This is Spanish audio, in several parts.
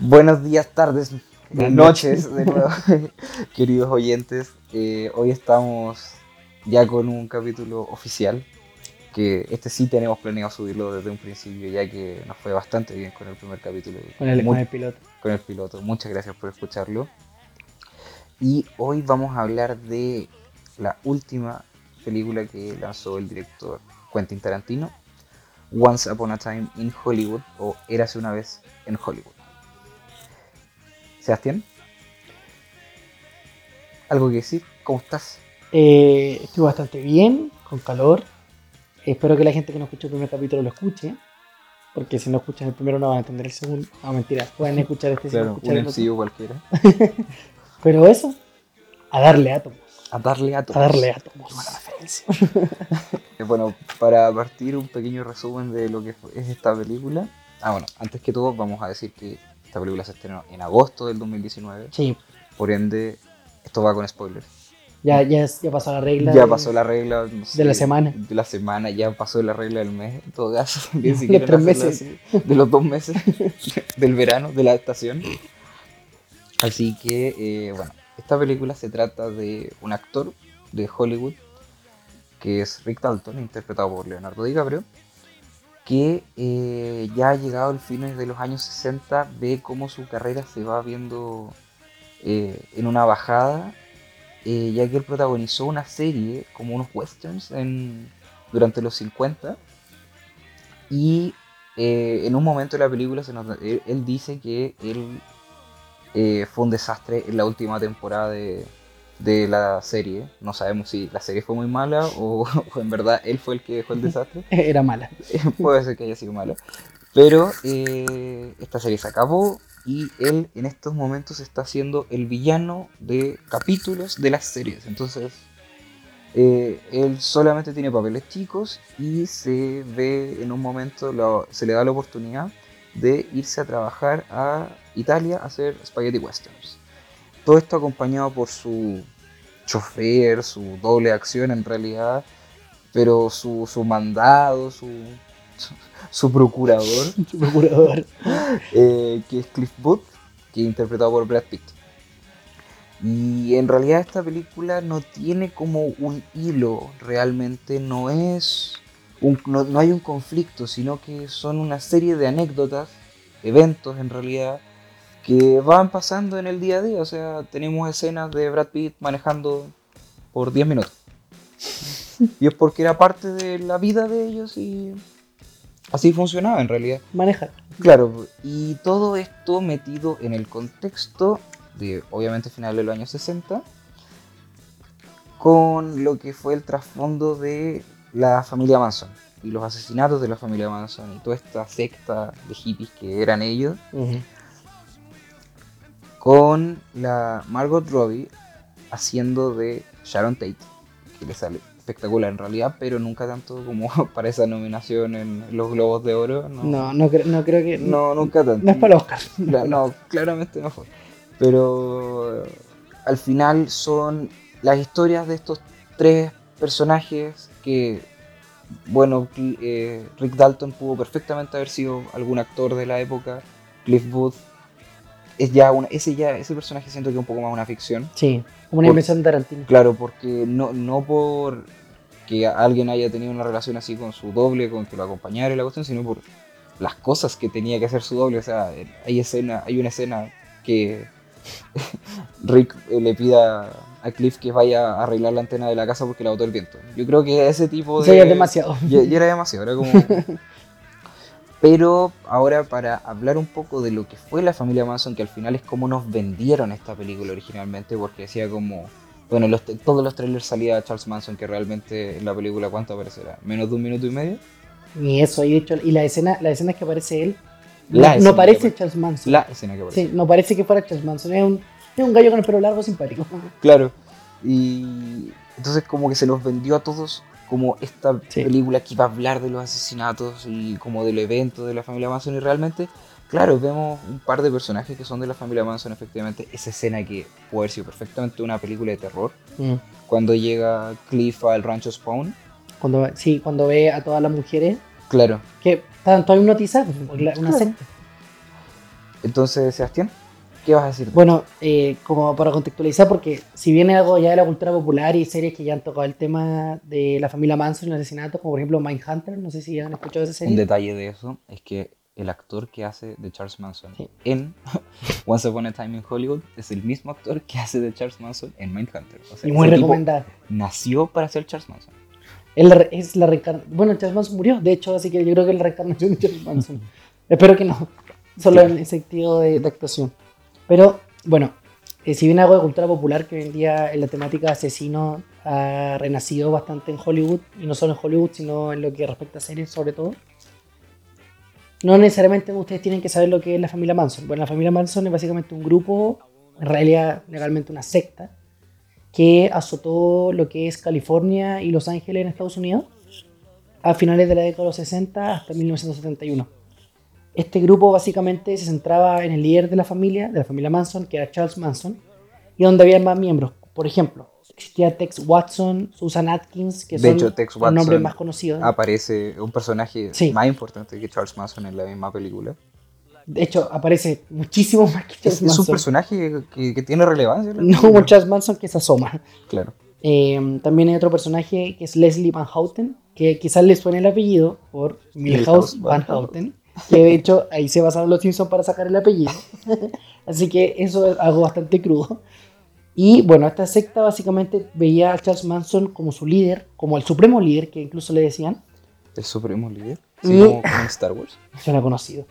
Buenos días, tardes, Buenas noches, de nuevo, queridos oyentes. Eh, hoy estamos ya con un capítulo oficial, que este sí tenemos planeado subirlo desde un principio, ya que nos fue bastante bien con el primer capítulo. Con el, Muy- con el piloto. con el piloto. Muchas gracias por escucharlo. Y hoy vamos a hablar de la última película que lanzó el director Quentin Tarantino, Once Upon a Time in Hollywood o Érase una vez en Hollywood. Sebastián, ¿algo que decir? ¿Cómo estás? Eh, estoy bastante bien, con calor. Espero que la gente que no escuchó el primer capítulo lo escuche. Porque si no escuchan el primero no van a entender el segundo. No, mentira. Pueden escuchar este Claro, escuchar un el otro. MCU cualquiera. Pero eso, a darle átomos. A darle a A darle átomos. Buena referencia. Eh, Bueno, para partir un pequeño resumen de lo que es esta película. Ah, bueno, antes que todo vamos a decir que esta película se estrenó en agosto del 2019. Sí, Por ende, esto va con spoilers. Ya, ya, es- ya pasó la regla. Ya de- pasó la regla no sé, de la semana. De la semana, ya pasó la regla del mes. En todo caso, también si Los tres meses. así, de los dos meses del verano, de la estación. Así que, eh, bueno, esta película se trata de un actor de Hollywood que es Rick Dalton, interpretado por Leonardo DiCaprio, que eh, ya ha llegado al fines de los años 60, ve cómo su carrera se va viendo eh, en una bajada, eh, ya que él protagonizó una serie como unos westerns en, durante los 50 y eh, en un momento de la película se nos- él, él dice que él eh, fue un desastre en la última temporada de, de la serie. No sabemos si la serie fue muy mala o, o en verdad él fue el que dejó el desastre. Era mala. Puede ser que haya sido mala. Pero eh, esta serie se acabó y él en estos momentos está siendo el villano de capítulos de las series. Entonces, eh, él solamente tiene papeles chicos y se ve en un momento, se le da la oportunidad de irse a trabajar a Italia a hacer spaghetti westerns. Todo esto acompañado por su chofer, su doble acción en realidad, pero su, su mandado, su, su, su procurador, Su procurador. eh, que es Cliff Booth, que es interpretado por Brad Pitt. Y en realidad esta película no tiene como un hilo, realmente no es, un- no, no hay un conflicto, sino que son una serie de anécdotas, eventos en realidad, que van pasando en el día a día. O sea, tenemos escenas de Brad Pitt manejando por 10 minutos. Y es porque era parte de la vida de ellos y así funcionaba en realidad. Maneja. Claro, y todo esto metido en el contexto de, obviamente, final de los años 60, con lo que fue el trasfondo de la familia Manson y los asesinatos de la familia Manson y toda esta secta de hippies que eran ellos, con la Margot Robbie haciendo de Sharon Tate, que le sale espectacular en realidad, pero nunca tanto como para esa nominación en los Globos de Oro. No, No, no, cre- no creo que. no nunca tanto. no es para Oscar. Cla- no, claramente no fue. Pero eh, al final son las historias de estos tres personajes que, bueno, eh, Rick Dalton pudo perfectamente haber sido algún actor de la época, Cliff Booth. Es ya una, ese ya ese personaje siento que es un poco más una ficción. Sí, como una invención de Tarantino. Claro, porque no, no por que alguien haya tenido una relación así con su doble, con que lo acompañara y la cuestión, sino por las cosas que tenía que hacer su doble. O sea, hay escena, hay una escena que Rick eh, le pida a Cliff que vaya a arreglar la antena de la casa porque la botó el viento. Yo creo que ese tipo de. Ya es demasiado. Ya, ya era demasiado, era como. Pero ahora para hablar un poco de lo que fue la familia Manson, que al final es como nos vendieron esta película originalmente, porque decía como, bueno, los, todos los trailers salía Charles Manson, que realmente en la película cuánto aparecerá, menos de un minuto y medio. Y eso, y de hecho, y la escena, la escena que aparece él, La no, no parece que- Charles Manson. La escena que aparece. Sí, no parece que fuera Charles Manson. Es un, es un gallo con el pelo largo simpático. Claro. Y entonces como que se nos vendió a todos como esta Sí. película que iba a hablar de los asesinatos y como del evento de la familia Manson y realmente Claro, vemos un par de personajes que son de la familia Manson, efectivamente. Esa escena que puede haber sido perfectamente una película de terror. Mm. Cuando llega Cliff al rancho Spawn. Cuando, sí, cuando ve a todas las mujeres Claro. que están todas hipnotizadas, una Claro. secta. Entonces, Sebastián, ¿qué vas a decir? Bueno, eh, como para contextualizar, porque si viene algo ya de la cultura popular y series que ya han tocado el tema de la familia Manson y el asesinato, como por ejemplo Mindhunter, no sé si han escuchado esa Un serie. detalle de eso es que el actor que hace de Charles Manson Sí. en Once Upon a Time in Hollywood es el mismo actor que hace de Charles Manson en Mindhunter. O sea, y muy recomendada. nació para ser Charles Manson. Él es la reencarnación. Bueno, Charles Manson murió, de hecho, así que yo creo que es la reencarnación de Charles Manson. Espero que no, solo en ese sentido de, de actuación. Pero, bueno, eh, si bien algo de cultura popular que hoy en día en la temática de asesino ha renacido bastante en Hollywood, y no solo en Hollywood, sino en lo que respecta a series sobre todo, no necesariamente ustedes tienen que saber lo que es la familia Manson. Bueno, la familia Manson es básicamente un grupo, en realidad legalmente una secta, que azotó lo que es California y Los Ángeles en Estados Unidos a finales de la década de los 60 hasta 1971. Este grupo básicamente se centraba en el líder de la familia, de la familia Manson, que era Charles Manson, y donde había más miembros. Por ejemplo, existía Tex Watson, Susan Atkins, que son hecho, Tex los nombres más conocidos. Aparece un personaje Sí. más importante que Charles Manson en la misma película. De hecho, aparece muchísimo más que Es, Charles es un Manson. personaje que, que tiene relevancia. No como Charles Manson que se asoma. Claro. Eh, también hay otro personaje que es Leslie Van Houten, que quizás le suene el apellido por Milhouse Milhouse Van Van Houten, que de hecho ahí se basaron los Simpsons para sacar el apellido. Así que eso es algo bastante crudo. Y bueno, esta secta básicamente veía a Charles Manson como su líder, como el supremo líder, que incluso le decían. El supremo líder. Y- Sí, como, como en Star Wars. He conocido.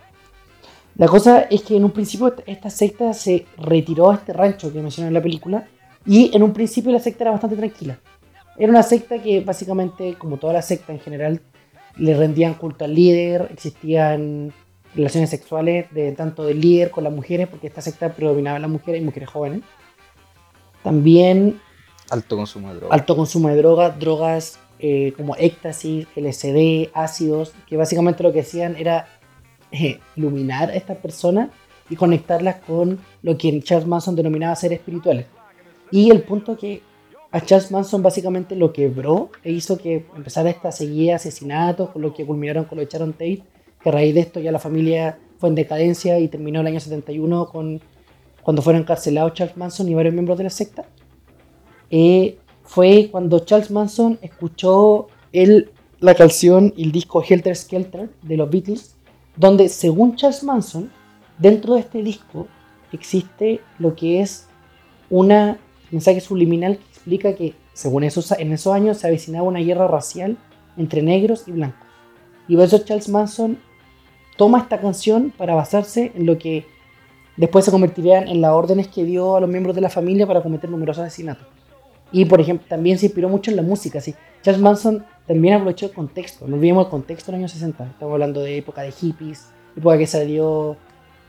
La cosa es que en un principio esta secta se retiró a este rancho que mencioné en la película y en un principio la secta era bastante tranquila. Era una secta que básicamente, como toda la secta en general, le rendían culto al líder, existían relaciones sexuales de tanto del líder con las mujeres, porque esta secta predominaba en las mujeres y mujeres jóvenes. También Alto consumo de droga. alto consumo de drogas, drogas eh, como éxtasis, LSD, ácidos, que básicamente lo que hacían era eh, iluminar a estas personas y conectarlas con lo que Charles Manson denominaba seres espirituales. Y el punto que a Charles Manson básicamente lo quebró e hizo que empezara esta seguida de asesinatos, con lo que culminaron con lo de Sharon Tate, que a raíz de esto ya la familia fue en decadencia y terminó el año 71 con, cuando fueron encarcelados Charles Manson y varios miembros de la secta eh, fue cuando Charles Manson escuchó el, la canción y el disco Helter Skelter de los Beatles, donde según Charles Manson, dentro de este disco existe lo que es una mensaje subliminal que explica que según esos, en esos años se avecinaba una guerra racial entre negros y blancos. Y por eso Charles Manson toma esta canción para basarse en lo que después se convertirían en las órdenes que dio a los miembros de la familia para cometer numerosos asesinatos. Y por ejemplo, también se inspiró mucho en la música. ¿sí? Charles Manson también aprovechó el contexto. No olvidemos el contexto del año 60. Estamos hablando de época de hippies, época que salió,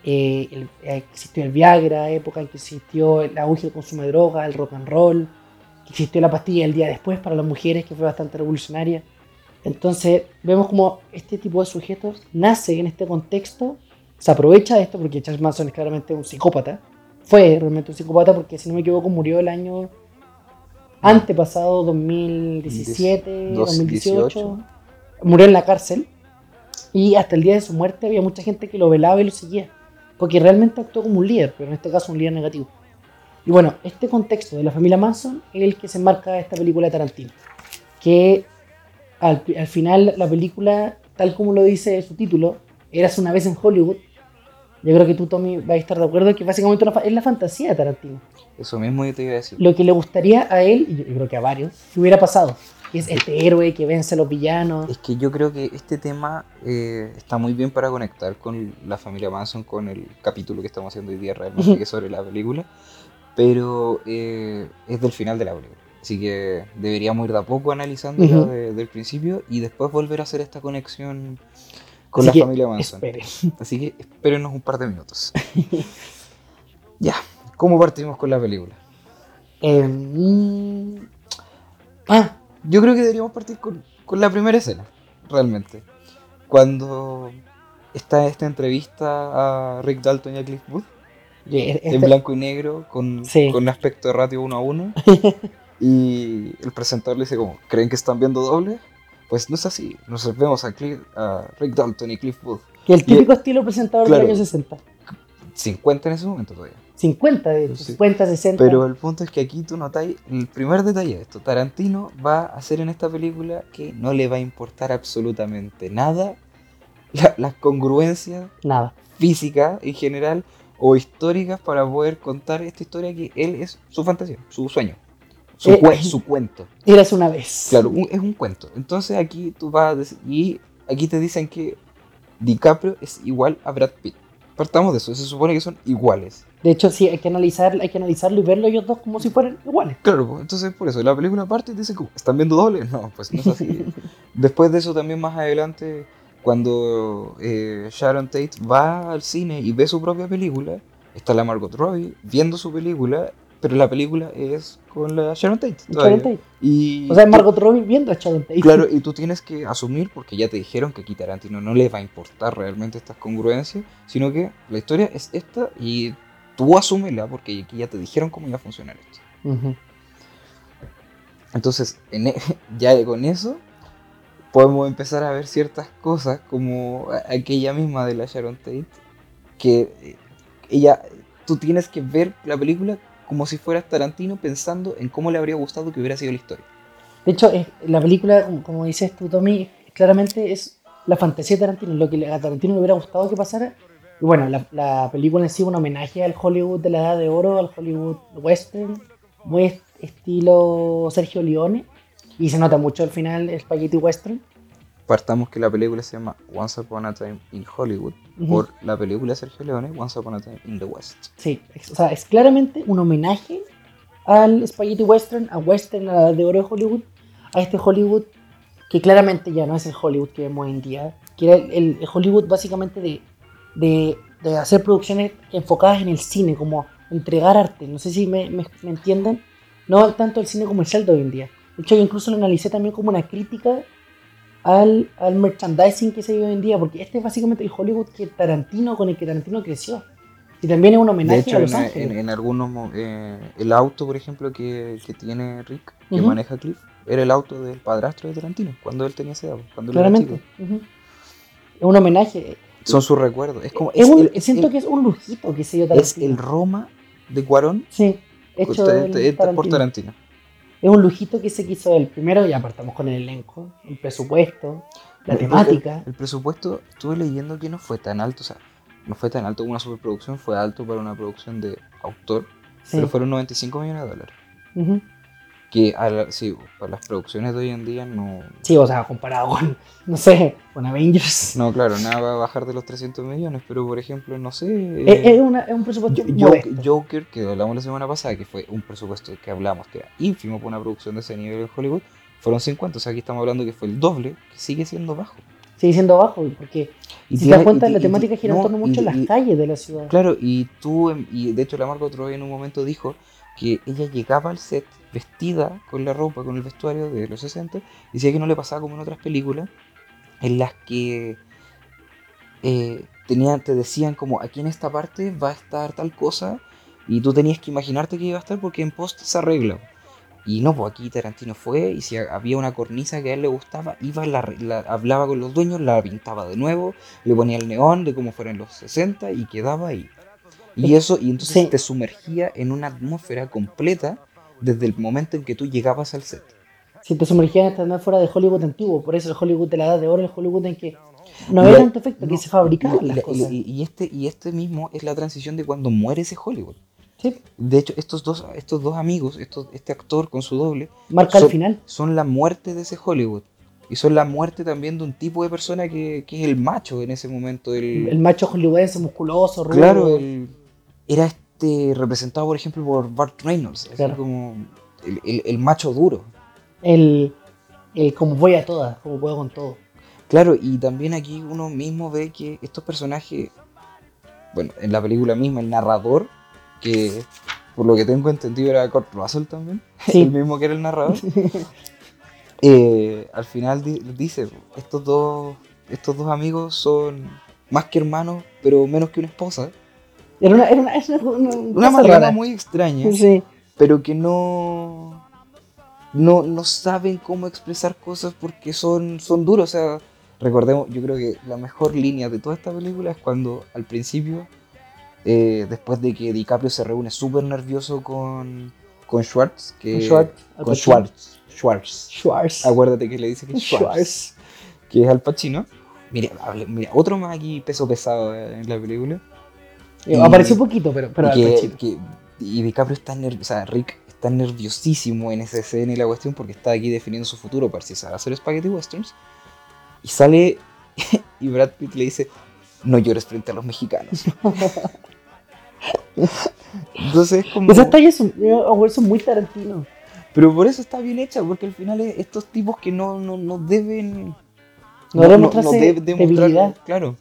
eh, el- eh, existió el Viagra, época en que existió el auge del consumo de droga, el rock and roll, que existió la pastilla el día después para las mujeres, que fue bastante revolucionaria. Entonces, vemos como este tipo de sujetos nace en este contexto, se aprovecha de esto porque Charles Manson es claramente un psicópata. Fue realmente un psicópata porque, si no me equivoco, murió el año antepasado, 2017, 2018. 2018. Murió en la cárcel. Y hasta el día de su muerte había mucha gente que lo velaba y lo seguía. Porque realmente actuó como un líder, pero en este caso un líder negativo. Y bueno, este contexto de la familia Manson es el que se enmarca esta película de Tarantino. Que al, al final la película, tal como lo dice su título, Eras una vez en Hollywood. Yo creo que tú, Tommy, vas a estar de acuerdo que básicamente es la fantasía de Tarantino. Eso mismo yo te iba a decir. Lo que le gustaría a él, y yo, creo que a varios, que hubiera pasado. Es este héroe que vence a los villanos. Es que yo creo que este tema eh, está muy bien para conectar con la familia Manson, con el capítulo que estamos haciendo hoy día realmente, que es sobre la película, pero eh, es del final de la película. Así que deberíamos ir de a poco analizándola Ujú. de- del principio y después volver a hacer esta conexión con Así la familia Manson. Así que espérenos un par de minutos. ya, ¿cómo partimos con la película? Eh, mm, Ah, yo creo que deberíamos partir con, con la primera escena, realmente. Cuando está esta entrevista a Rick Dalton y a Cliff Booth en este- blanco y negro con, Sí. con aspecto de ratio 1 a 1 y el presentador le dice como ¿creen que están viendo doble? Pues no es así, nos vemos a, Cliff- a Rick Dalton y Cliff Booth que el típico estilo presentador Claro. del año 60. 50 en ese momento todavía 50, de hecho, Sí. 50, 60. Pero el punto es que aquí tú notáis el primer detalle de esto. Tarantino va a hacer en esta película que no le va a importar absolutamente nada la- las congruencias Nada. físicas en general o históricas para poder contar esta historia que él es su fantasía, su sueño, su, Eh, cue- su cuento. Eras una vez. Claro, un- es un cuento. Entonces aquí tú vas a decir, y aquí te dicen que DiCaprio es igual a Brad Pitt. Partamos de eso, se supone que son iguales. De hecho, sí, hay que, analizar, hay que analizarlo y verlo ellos dos como si fueran iguales. Claro, pues, entonces por eso la película aparte dice que están viendo doble. No, pues no es así. Después de eso también más adelante, cuando eh, Sharon Tate va al cine y ve su propia película, está la Margot Robbie viendo su película, pero la película es con la Sharon Tate. todavía. Sharon Tate. Y O sea, tú- Margot Robbie viendo a Sharon Tate. Claro, y tú tienes que asumir, porque ya te dijeron que aquí Tarantino no le va a importar realmente estas congruencias, sino que la historia es esta y tú asúmela, porque aquí ya te dijeron cómo iba a funcionar esto. Entonces, en e- ya con eso, podemos empezar a ver ciertas cosas, como aquella misma de la Sharon Tate, que eh, ella, tú tienes que ver la película como si fueras Tarantino pensando en cómo le habría gustado que hubiera sido la historia. De hecho, es- la película, como, dices tú, Tommy, claramente es la fantasía de Tarantino, lo que a Tarantino le hubiera gustado que pasara. Y bueno, la, la película en sí es un homenaje al Hollywood de la Edad de Oro, al Hollywood western, muy est- estilo Sergio Leone. Y se nota mucho al final el spaghetti western. Partamos que la película se llama Once Upon a Time in Hollywood, Ujú. por la película de Sergio Leone, Once Upon a Time in the West. Sí, es- o sea, es claramente un homenaje al spaghetti western, a western, a la de Oro de Hollywood, a este Hollywood que claramente ya no es el Hollywood que vemos hoy en día, que era el, el Hollywood básicamente de, de, de hacer producciones enfocadas en el cine, como entregar arte, no sé si me, me, me entienden, no tanto el cine comercial de hoy en día. De hecho, yo incluso lo analicé también como una crítica al, al merchandising que se vive hoy en día, porque este es básicamente el Hollywood que Tarantino, con el que Tarantino creció. Y también es un De homenaje hecho, a Los en, Ángeles. en- en algunos eh, el auto, por ejemplo, que, que tiene Rick, que maneja Cliff, era el auto del padrastro de Tarantino, cuando él tenía esa edad, cuando él era Claramente. chico. Es un homenaje. Son sus recuerdos. Es como Es es, un- el, es siento el- que es un lujito que se dio es Tarantino. el Roma de Cuarón Sí, hecho por Tarantino. Es un lujito que se quiso él. Primero ya partamos con el elenco, el presupuesto, la El- temática. El, el presupuesto, estuve leyendo que no fue tan alto, o sea, no fue tan alto como una superproducción, fue alto para una producción de autor, Sí. pero fueron 95 millones de dólares. Ujú. Que a la- sí, para las producciones de hoy en día no. Sí, o sea, comparado con, no sé, con Avengers. No, claro, nada va a bajar de los 300 millones, pero por ejemplo, no sé. Es, eh, es una- es un presupuesto. Joker, que hablamos la semana pasada, que fue un presupuesto que hablamos que era ínfimo para una producción de ese nivel en Hollywood, fueron 50, o sea, aquí estamos hablando que fue el doble, que sigue siendo bajo. Sigue siendo bajo, porque Y si te das cuenta, y- la temática y- gira en no, torno mucho a las calles de la ciudad. Claro, y tú, y de hecho la Margot Robbie en un momento dijo que ella llegaba al set vestida con la ropa, con el vestuario de los 60, y decía que no le pasaba como en otras películas, en las que eh, tenían, te decían como aquí en esta parte va a estar tal cosa, y tú tenías que imaginarte que iba a estar porque en post se arregla. Y no, pues aquí Tarantino fue, y si había una cornisa que a él le gustaba, iba, la, la- hablaba con los dueños, la pintaba de nuevo, le ponía el neón de como fuera en los 60 y quedaba ahí. Y eso, y entonces Sí. te sumergía en una atmósfera completa desde el momento en que tú llegabas al set. Si te sumergías en esta atmósfera de Hollywood antiguo, por eso el Hollywood de la edad de oro, el Hollywood en que no había tanto efecto, que no, se fabricaban y, las la- cosas. y- y este, y este mismo es la transición de cuando muere ese Hollywood. Sí, De hecho, estos dos, estos dos amigos, estos, este actor con su doble, marca son- final. son la muerte de ese Hollywood. Y son la muerte también de un tipo de persona que, que es el macho en ese momento. El, El macho hollywoodense, musculoso, rubio. claro, el- era este representado, por ejemplo, por Bart Reynolds. así Claro. como el, el- el macho duro. el, el como voy a todas, como puedo con todo. Claro, y también aquí uno mismo ve que estos personajes, bueno, en la película misma, el narrador, que por lo que tengo entendido era Kurt Russell también, Sí. el mismo que era el narrador, eh, al final di- dice, estos dos, estos dos amigos son más que hermano, pero menos que una esposa. Era una, era una, era una, Una amalgama muy extraña, Sí. pero que no, no, no saben cómo expresar cosas porque son, son duros. O sea, recordemos, yo creo que la mejor línea de toda esta película es cuando al principio, eh, después de que DiCaprio se reúne súper nervioso con, con Schwartz, que, Schwartz, con. Schwartz, Schwartz. Schwarz. Acuérdate que le dice que es Schwartz, Schwarz. que es Al Pacino. Mira, mira, otro más aquí peso pesado en la película. Y- Apareció poquito, pero, pero y, que, que- y DiCaprio está nervioso, o sea, Rick está nerviosísimo en esa escena y la cuestión porque está aquí definiendo su futuro para si sabe hacer spaghetti westerns. Y sale y Brad Pitt le dice, no llores frente a los mexicanos. Entonces es como... Esas tallas son, eh, son muy Tarantino. Pero por eso está bien hecha, porque al final es estos tipos que no, no, no deben... No deben demostrar- debilidad. Claro.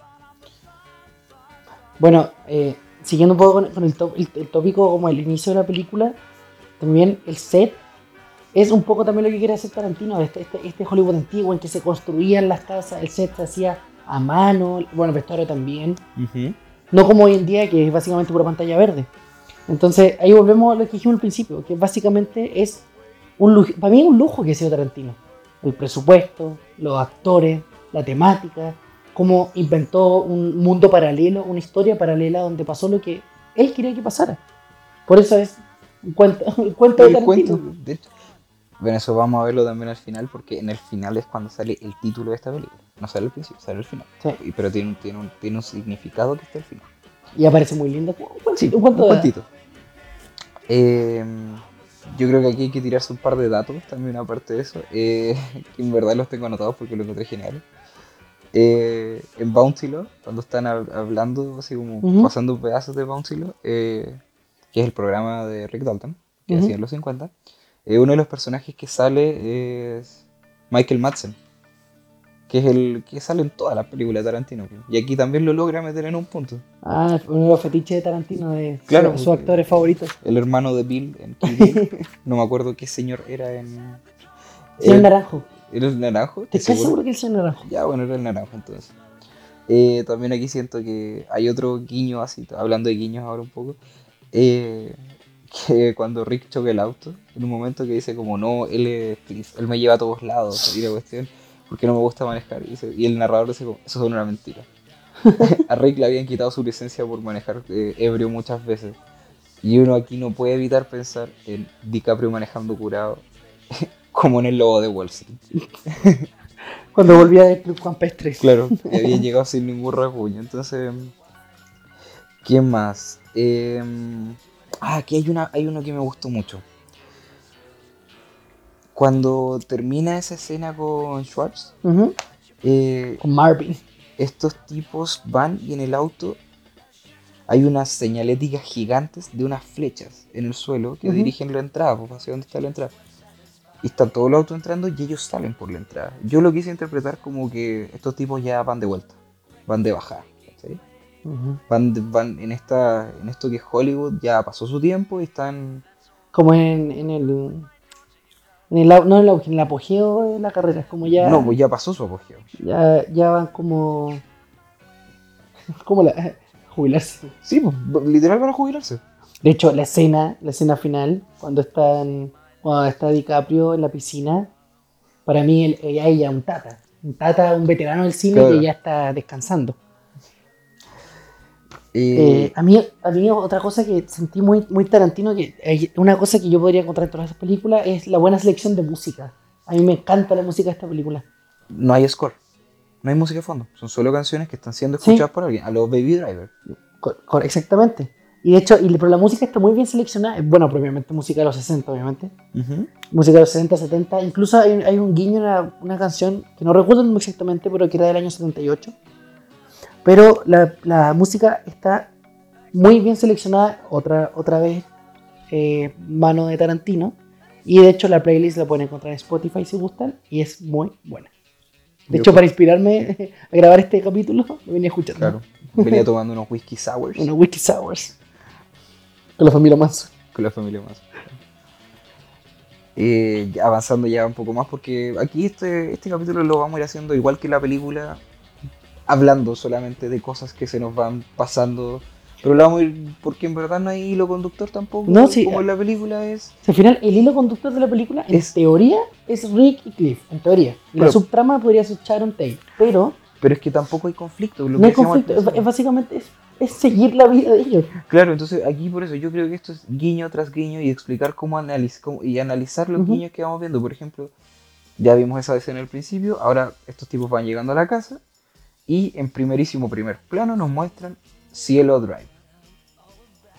Bueno, eh, siguiendo un poco con, con el, top- el- el tópico como el inicio de la película, también el set es un poco también lo que quiere hacer Tarantino, este, este, este Hollywood antiguo en que se construían las casas, el set se hacía a mano, bueno, el vestuario también, no como hoy en día que es básicamente pura pantalla verde. Entonces ahí volvemos a lo que dijimos al principio, que básicamente es un lujo, para mí es un lujo que ha sido Tarantino. El presupuesto, los actores, la temática, cómo inventó un mundo paralelo, una historia paralela donde pasó lo que él quería que pasara. Por eso es un cuento, un cuento de Tarantino. cuento, de hecho. Bueno, eso vamos a verlo también al final, porque en el final es cuando sale el título de esta película. No sale al principio, sale al final. Sí. Y- Pero tiene un, tiene, un, tiene un significado que está al final. Y aparece muy lindo. Un cuentito, un cuentito. Eh, yo creo que aquí hay que tirarse un par de datos también aparte de eso, eh, que en verdad los tengo anotados porque los encontré geniales. Eh, en Bounty Law, cuando están hab- hablando, así como Ujú. pasando pedazos de Bounty Law, eh, que es el programa de Rick Dalton, que Ujú. hacía en los 50, eh, uno de los personajes que sale es Michael Madsen, que es el que sale en todas las películas de Tarantino. Y aquí también lo logra meter en un punto. Ah, uno de los fetiches de Tarantino, de Claro, su- sus porque- actores favoritos. El hermano de Bill en Bill. No me acuerdo qué señor era en. Señor Eh, Naranjo. ¿Era el naranjo? ¿Te ¿Estás estás seguro que es el Naranjo? Ya, bueno, era el naranjo entonces. Eh, también aquí siento que hay otro guiño así, hablando de guiños ahora un poco. eh, que cuando Rick choca el auto, en un momento que dice como no, él, es- él me lleva a todos lados, y la cuestión, porque no me gusta manejar. Y, el narrador dice como, eso es una mentira. a Rick le habían quitado su licencia por manejar eh, ebrio muchas veces. Y uno aquí no puede evitar pensar en DiCaprio manejando curado, como en el lobo de Wall Street. Cuando volvía del Club Campestre. Claro, había llegado sin ningún rasguño. Entonces, ¿quién más? Eh, ah, aquí hay, una, hay uno que me gustó mucho. Cuando termina esa escena con Schwartz, eh, Con Marvin. estos tipos van y en el auto hay unas señaléticas gigantes de unas flechas en el suelo que dirigen la entrada, pues, hacia dónde está la entrada. Y está todo el auto entrando y ellos salen por la entrada. Yo lo quise interpretar como que estos tipos ya van de vuelta, van de bajada. ¿cachai? Ujú. Van, van en, esta, en esto que es Hollywood, ya pasó su tiempo y están... Como en, en el. En el, no en el, auge, en el apogeo de la carrera. Es como ya. No, pues ya pasó su apogeo. ya, ya van como. Como la. Jubilarse. Sí, pues literal van a jubilarse. De hecho, la escena, la escena final, cuando están. Cuando está DiCaprio en la piscina, para mí él- ella, ella un tata. Un tata, un veterano del cine Claro. que ya está descansando. Eh, Eh, a, mí, a mí otra cosa que sentí muy, muy Tarantino, que una cosa que yo podría encontrar en todas estas películas es la buena selección de música. A mí me encanta la música de esta película. no hay score. No hay música de fondo. Son solo canciones que están siendo Sí. escuchadas por alguien. A los Baby Driver. Co- exactamente. Y de hecho, y, pero la música está muy bien seleccionada. Eh, Bueno, propiamente música de los 60, obviamente. Música de los 60, 70. Incluso hay, hay un guiño en una, una canción que no recuerdo muy exactamente, pero que era del año 78. Pero la, la música está muy bien seleccionada. Otra, otra vez, eh, mano de Tarantino. Y de hecho, la playlist la pueden encontrar en Spotify si gustan. Y es muy buena. De Yo hecho, para inspirarme a grabar este capítulo, lo venía escuchando. Claro. Venía tomando unos whisky sours Unos whisky sours. Con la familia Manson. con la familia más. Eh, avanzando ya un poco más, porque aquí este, este capítulo lo vamos a ir haciendo igual que la película, hablando solamente de cosas que se nos van pasando. Pero lo vamos a ir, porque en verdad no hay hilo conductor tampoco. No, sí. Como en la película es. al final, el hilo conductor de la película, en Es- teoría, es Rick y Cliff. En teoría. La Pero- subtrama podría ser Sharon Tate. Pero Pero es que tampoco hay conflicto. lo no que hay conflicto. Es, básicamente es, es seguir la vida de ellos. Claro, entonces aquí por eso yo creo que esto es guiño tras guiño y explicar cómo analizar y analizar los guiños que vamos viendo. Por ejemplo, ya vimos esa escena al principio, ahora estos tipos van llegando a la casa y en primerísimo primer plano nos muestran Cielo Drive.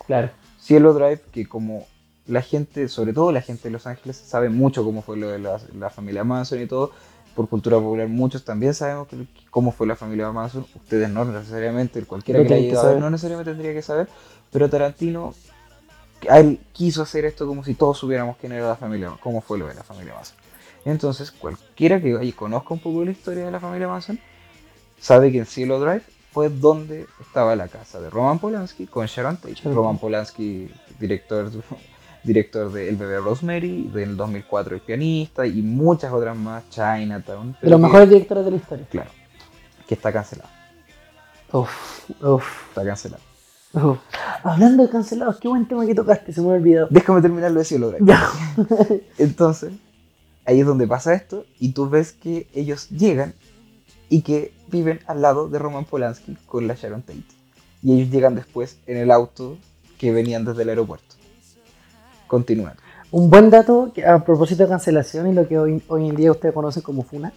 Claro. Cielo Drive que como la gente, sobre todo la gente de Los Ángeles, sabe mucho cómo fue lo de la, la familia Manson y todo. Por cultura popular muchos también sabemos que- cómo fue la familia Manson. Ustedes no necesariamente, cualquiera Lo que haya que ido a ver saber. no necesariamente tendría que saber. Pero Tarantino, él quiso hacer esto como si todos supiéramos quién era la familia, cómo fue lo de la familia Manson. Entonces, cualquiera que vaya conozca un poco la historia de la familia Manson, sabe que en Cielo Drive fue donde estaba la casa de Roman Polanski con Sharon Tate. Sharon Roman Polanski, director, director de El bebé Rosemary, del 2004 El pianista y muchas otras más, Chinatown. De los mejores directores de la historia. Claro, que está cancelado. Uf, uf, Está cancelado. uf. Hablando de cancelados, qué buen tema que tocaste, se me ha olvidado. Déjame terminar lo de Drive. Ya. Entonces, ahí es donde pasa esto y tú ves que ellos llegan y que viven al lado de Roman Polanski con la Sharon Tate. Y ellos llegan después en el auto que venían desde el aeropuerto. Continúan. Un buen dato a propósito de cancelación y lo que hoy, hoy en día ustedes conocen como Funa,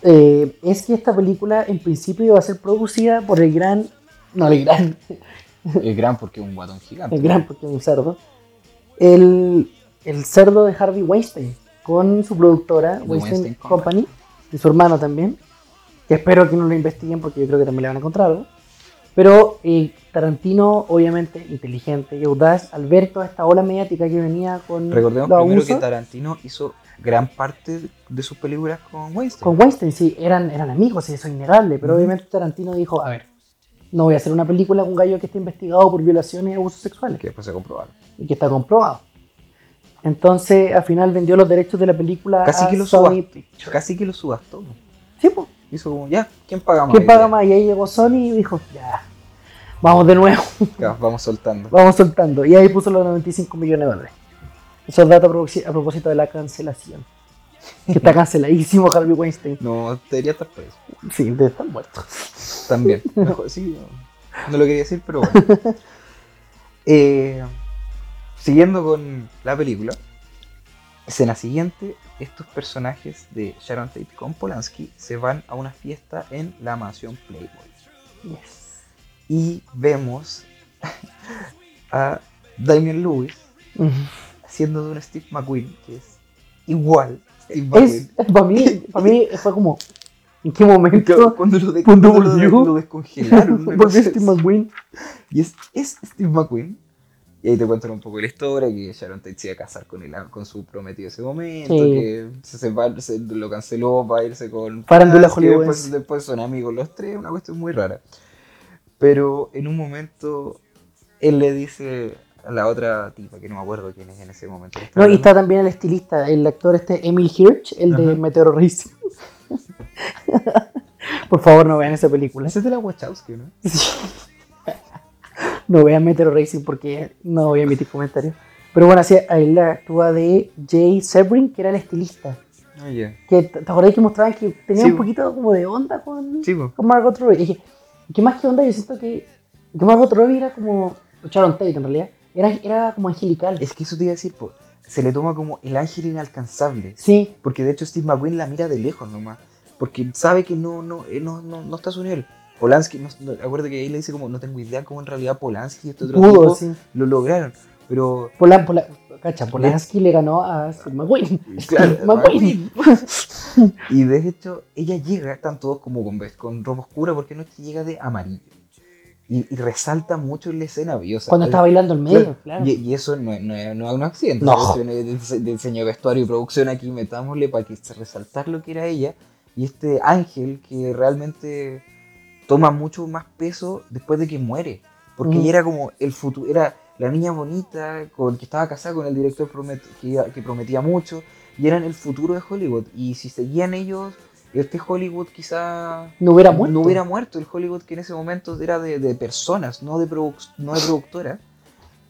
eh, es que esta película en principio iba a ser producida por el gran, no el gran, El gran porque es un guatón gigante. el gran porque es un cerdo, el, el cerdo de Harvey Weinstein con su productora Weinstein, Weinstein Company. y su hermano también, que espero que no lo investiguen porque yo creo que también le van a encontrar algo. Pero eh, Tarantino, obviamente inteligente y audaz, al ver toda esta ola mediática que venía con Recordemos los primero abusos, que Tarantino hizo gran parte de sus películas con Weinstein. Con Weinstein, sí, eran, eran amigos, y eso es innegable, pero obviamente Tarantino dijo, a ver, no voy a hacer una película con un gallo que esté investigado por violaciones y abusos sexuales, Que después se comprobaron. y que está comprobado. Entonces, al final vendió los derechos de la película Casi a que lo Sony. Pictures. Casi que lo subas todo. Sí, pues, Hizo como, ya, ¿quién paga más? ¿quién paga más? Y ahí llegó Sony y dijo, ya, vamos de nuevo, Ya, vamos soltando. vamos soltando. Y ahí puso los 95 millones de dólares. Eso es dato a propósito- de la cancelación. Que está canceladísimo Harvey Weinstein. No, debería estar preso. Sí, de estar muerto. También. Mejor, sí, no, no lo quería decir, pero bueno. Eh, siguiendo con la película, escena siguiente, estos personajes de Sharon Tate con Polanski se van a una fiesta en la mansión Playboy. Yes. Y vemos a Damien Lewis haciendo de un Steve McQueen, que es igual. Steve Es, McQueen. para mí, para mí fue como, ¿en qué momento Cuando lo, de- Cuando lo lo descongelaron. cosa Steve. McQueen? Y es, es Steve McQueen. Y ahí te cuentan un poco la historia, que Sharon Tate se iba a casar con, el, con su prometido ese momento, Sí. que se, separ- se lo canceló para irse con Farándula Polanski, hollywoodense. después, después son amigos los tres, una cuestión muy rara. Pero en un momento él le dice a la otra tipa, que no me acuerdo quién es en ese momento. No, y está también el estilista, el actor este Emil Hirsch, el de Ajá. Meteoro Racing. Por favor, no vean esa película. Ese es de la Wachowski, ¿no? No vean Meteoro Racing porque no voy a emitir comentarios. Pero bueno, así, ahí la actúa de Jay Sebring, que era el estilista. Ah, ya. Que, ¿Te acordás que mostraban que tenía Sí, un po. poquito como de onda con, Sí, con Margot Robbie? ¿Qué más que onda? Yo siento que, que Margot Robbie era como. Sharon Tate en realidad. Era, era como angelical. Es que eso te iba a decir, po, se le toma como el ángel inalcanzable. Sí, Porque de hecho Steve McQueen la mira de lejos nomás. Porque sabe que no, no, eh, no, no, no está a su nivel. Polanski, no, no, acuérdate que ahí le dice como, no tengo idea cómo en realidad Polanski y este otro pudo, tipo sí. lo lograron. Pero, Polan, Polan, cacha, Polanski le ganó a Steve McQueen. claro, Steve McQueen. y de hecho, ella llega, están todos como con, con ropa oscura, porque no es que llega de amarillo. Y, y resalta mucho en la escena, sea, Cuando el- estaba bailando en medio, claro. Y, y eso no es, no, es, no un accidente. No. De, el diseño de vestuario y producción aquí metámosle para que se resaltar lo que era ella. Y este ángel que realmente toma mucho más peso después de que muere. Porque Mm. ella era como el futuro, era la niña bonita con que estaba casada con el director promet- que, prometía mucho. Y eran el futuro de Hollywood. Y si seguían ellos este Hollywood quizá No hubiera muerto. no hubiera muerto. El Hollywood que en ese momento era de, de personas, no de, produc- no de productora.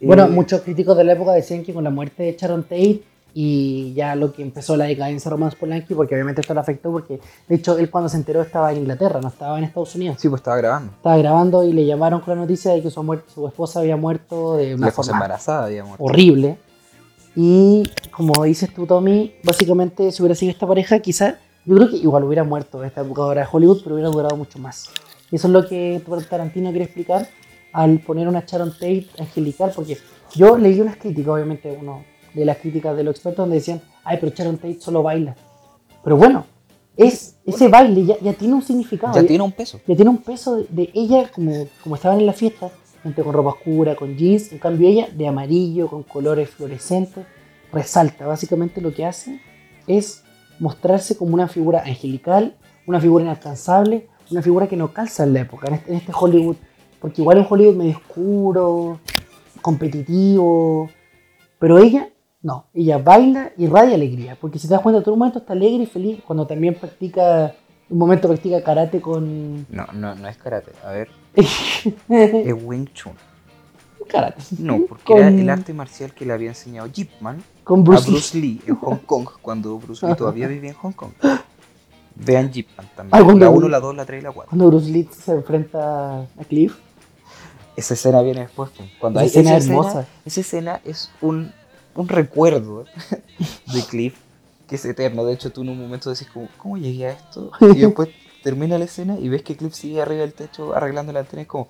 Bueno, Eh, muchos críticos de la época decían que con la muerte de Sharon Tate y ya lo que empezó la decadencia de Roman Polanski, porque obviamente esto le afectó, porque de hecho él cuando se enteró estaba en Inglaterra, no estaba en Estados Unidos. Sí, pues estaba grabando. Estaba grabando y le llamaron con la noticia de que su, su esposa había muerto de una La forma embarazada había muerto. horrible. Y como dices tú, Tommy, básicamente si hubiera sido esta pareja, quizás yo creo que igual hubiera muerto esta ahora de Hollywood, pero hubiera durado mucho más. Y eso es lo que Tarantino quiere explicar al poner una Sharon Tate angelical, porque yo leí unas críticas, obviamente, uno de las críticas de los expertos, donde decían, ay, pero Sharon Tate solo baila. Pero bueno, es, ese baile ya, ya tiene un significado. Ya tiene un peso. ya tiene un peso de, de ella, como, como estaban en la fiesta, gente con ropa oscura, con jeans, en cambio ella de amarillo, con colores fluorescentes, resalta. Básicamente lo que hace es mostrarse como una figura angelical, una figura inalcanzable, una figura que no calza en la época, en este, en este Hollywood, porque igual es un Hollywood medio oscuro, competitivo, pero ella no, ella baila y radia alegría, porque si te das cuenta, todo un momento está alegre y feliz cuando también practica, un momento practica karate con... No, no, no es karate. A ver, es Wing Chun. karate. No, porque Con- era el arte marcial que le había enseñado Jeep Man Con a Bruce, Lee. En Hong Kong, cuando Bruce Lee todavía vivía en Hong Kong. Vean Jeep Man Ah, también. cuando- La 1, la 2, la 3 y la 4. Cuando Bruce Lee se enfrenta a Cliff. Esa escena viene después. pues. Cuando Esa hay escena esa hermosa. Escena, esa escena es un, un recuerdo de Cliff que es eterno. De hecho, tú en un momento decís, como, ¿cómo llegué a esto? Y después termina la escena y ves que Cliff sigue arriba del techo arreglando la antena. Y, es como,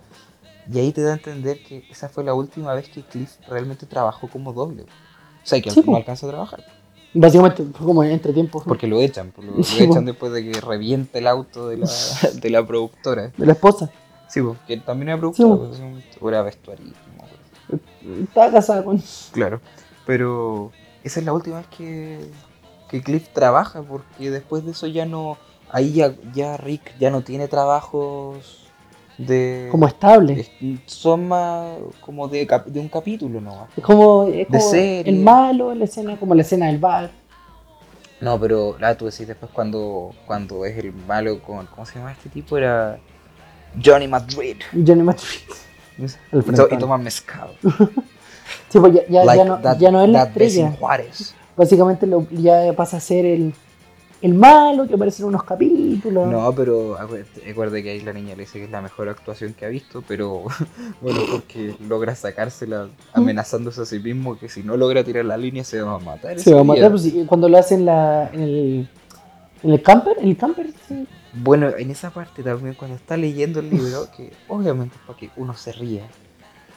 y ahí te da a entender que esa fue la última vez que Cliff realmente trabajó como doble. O sea, que Sí, no alcanza a trabajar. Básicamente fue como entre tiempos Porque lo echan, lo, lo Sí, po. echan después de que revienta el auto de la, de la productora. de la esposa. Sí, pues, que también era productora, po. pues, era vestuarismo. pues. Estaba casada con. Claro, pero esa es la última vez que, que Cliff trabaja, porque después de eso ya no, ahí ya, ya Rick ya no tiene trabajos de... como estable. es- son más como de, de un capítulo nomás. Es como, es De como serie. el malo, la escena, como la escena del bar. No, pero la tú decís después cuando, cuando es el malo con, ¿cómo se llama este tipo? Era Johnny Madrid. Johnny Madrid. Y, to- y toman mezcado. Sí, pues ya, ya, Like ya no, that- ya no es la estrella. Juárez. Básicamente lo, ya pasa a ser el, el malo que aparece en unos capítulos. No, pero recuerde que ahí la niña le dice que es la mejor actuación que ha visto, pero bueno, porque logra sacársela amenazándose a sí mismo que si no logra tirar la línea se va a matar. Se va a matar pues, cuando lo hacen en, la, en, el, en el camper. En el camper, sí. Bueno, en esa parte también cuando está leyendo el libro, que obviamente es para que uno se ría,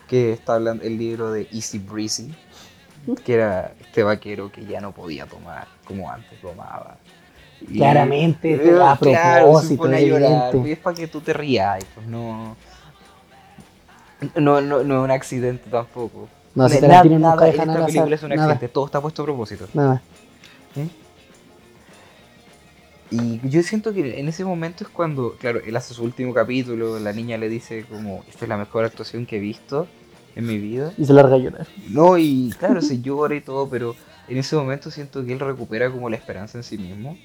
que está hablando el libro de Easy Breezy, que era este vaquero que ya no podía tomar como antes tomaba. Y- Claramente, Eh, a claro, propósito, pone a llorar, y es para que tú te rías, pues no... No, no, no es un accidente tampoco. No, si nada nunca esta nada. película es un accidente, todo está puesto a propósito. Nada. Y yo siento que en ese momento es cuando, claro, él hace su último capítulo, la niña le dice como, esta es la mejor actuación que he visto en mi vida. Y se larga a llorar. No, y claro, se llora y todo, pero en ese momento siento que él recupera como la esperanza en sí mismo.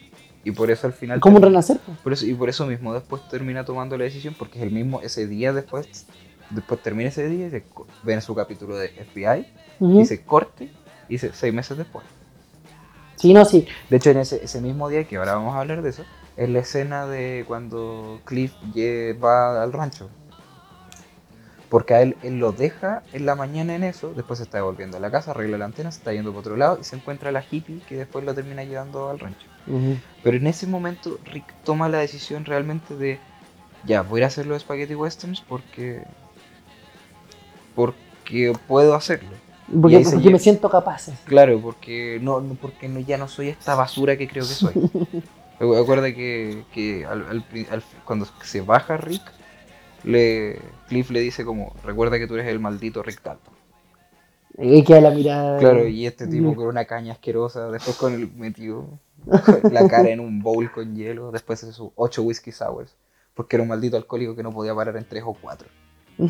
Y por eso al final... Como un renacer. por eso, y por eso mismo después termina tomando la decisión, porque es el mismo, ese día después, después termina ese día y se ven su capítulo de FBI, Ujú. dice corte, y dice seis meses después. Sí, no, sí. De hecho, en ese, ese mismo día, que ahora vamos a hablar de eso, es la escena de cuando Cliff va al rancho. Porque a él, él lo deja en la mañana en eso, después se está devolviendo a la casa, arregla la antena, se está yendo por otro lado y se encuentra la hippie que después lo termina llevando al rancho. Ujú. Pero en ese momento Rick toma la decisión realmente de, ya, voy a hacer los spaghetti westerns porque, porque puedo hacerlo. Porque, porque me siento capaz. Claro, porque no, porque no, ya no soy esta basura que creo que soy. Recu- Recuerda que, que al- al pri- al- cuando se baja Rick, le, Cliff le dice como, recuerda que tú eres el maldito Rick Dalton. Y queda la mirada. Claro, y este tipo con una caña asquerosa, después con el metido la cara en un bowl con hielo, después de sus ocho whisky sours, porque era un maldito alcohólico que no podía parar en tres o cuatro.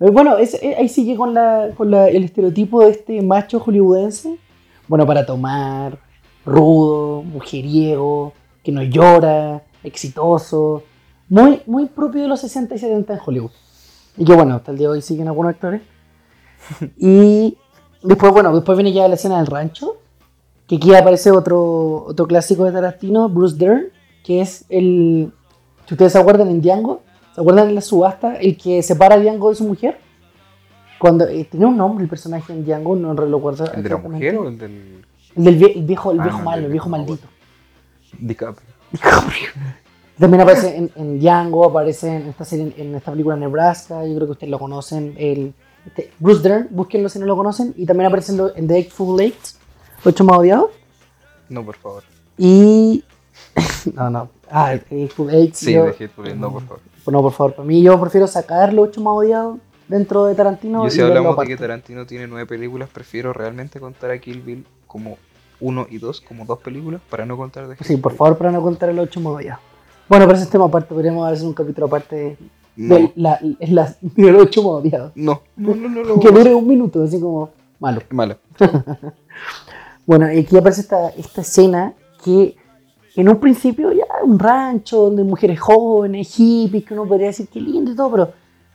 Eh, Bueno, es- eh, ahí sigue con, la, con la- el estereotipo de este macho hollywoodense. Bueno, para tomar, rudo, mujeriego, que no llora, exitoso, muy, muy propio de los 60 y 70 en Hollywood. Y que bueno, hasta el día de hoy siguen algunos actores. Y después, bueno, después viene ya la escena del rancho, que aquí aparece otro, otro clásico de Tarantino, Bruce Dern, que es el, si ustedes se acuerdan en Django, ¿se acuerdan en la subasta? El que separa a Django de su mujer. Cuando eh, tiene un nombre el personaje en Django, no recuerdo. ¿El de la mujer o el del El del vie- el viejo, el Ah, viejo malo, el viejo viejo maldito. DiCaprio? También aparece en, en Django, aparece en esta, serie, en esta película Nebraska, yo creo que ustedes lo conocen. El, este, Bruce Dern, búsquenlo si no lo conocen. Y también aparece en, lo- en The Eightful Late, Ocho más odiados. No, por favor. Y. no, no. Ah, The Eightful Eight. Sí, yo- Eight, no, por favor. No, por favor, para mí yo prefiero sacar los ocho más odiados dentro de Tarantino. Yo si hablamos de que Tarantino tiene nueve películas, prefiero realmente contar a Kill Bill como uno y dos, como dos películas, para no contar de Sí, por favor, para no contar los ocho más odiados. Bueno, pero ese es tema aparte, podríamos hacer un capítulo aparte de, No, de la, es la- de los ocho más odiados. no, no, no, no Que dure un minuto, así como malo. Malo. Bueno, y aquí aparece esta, esta escena que en un principio ya un rancho donde hay mujeres jóvenes, hippies, que uno podría decir que lindo y todo, pero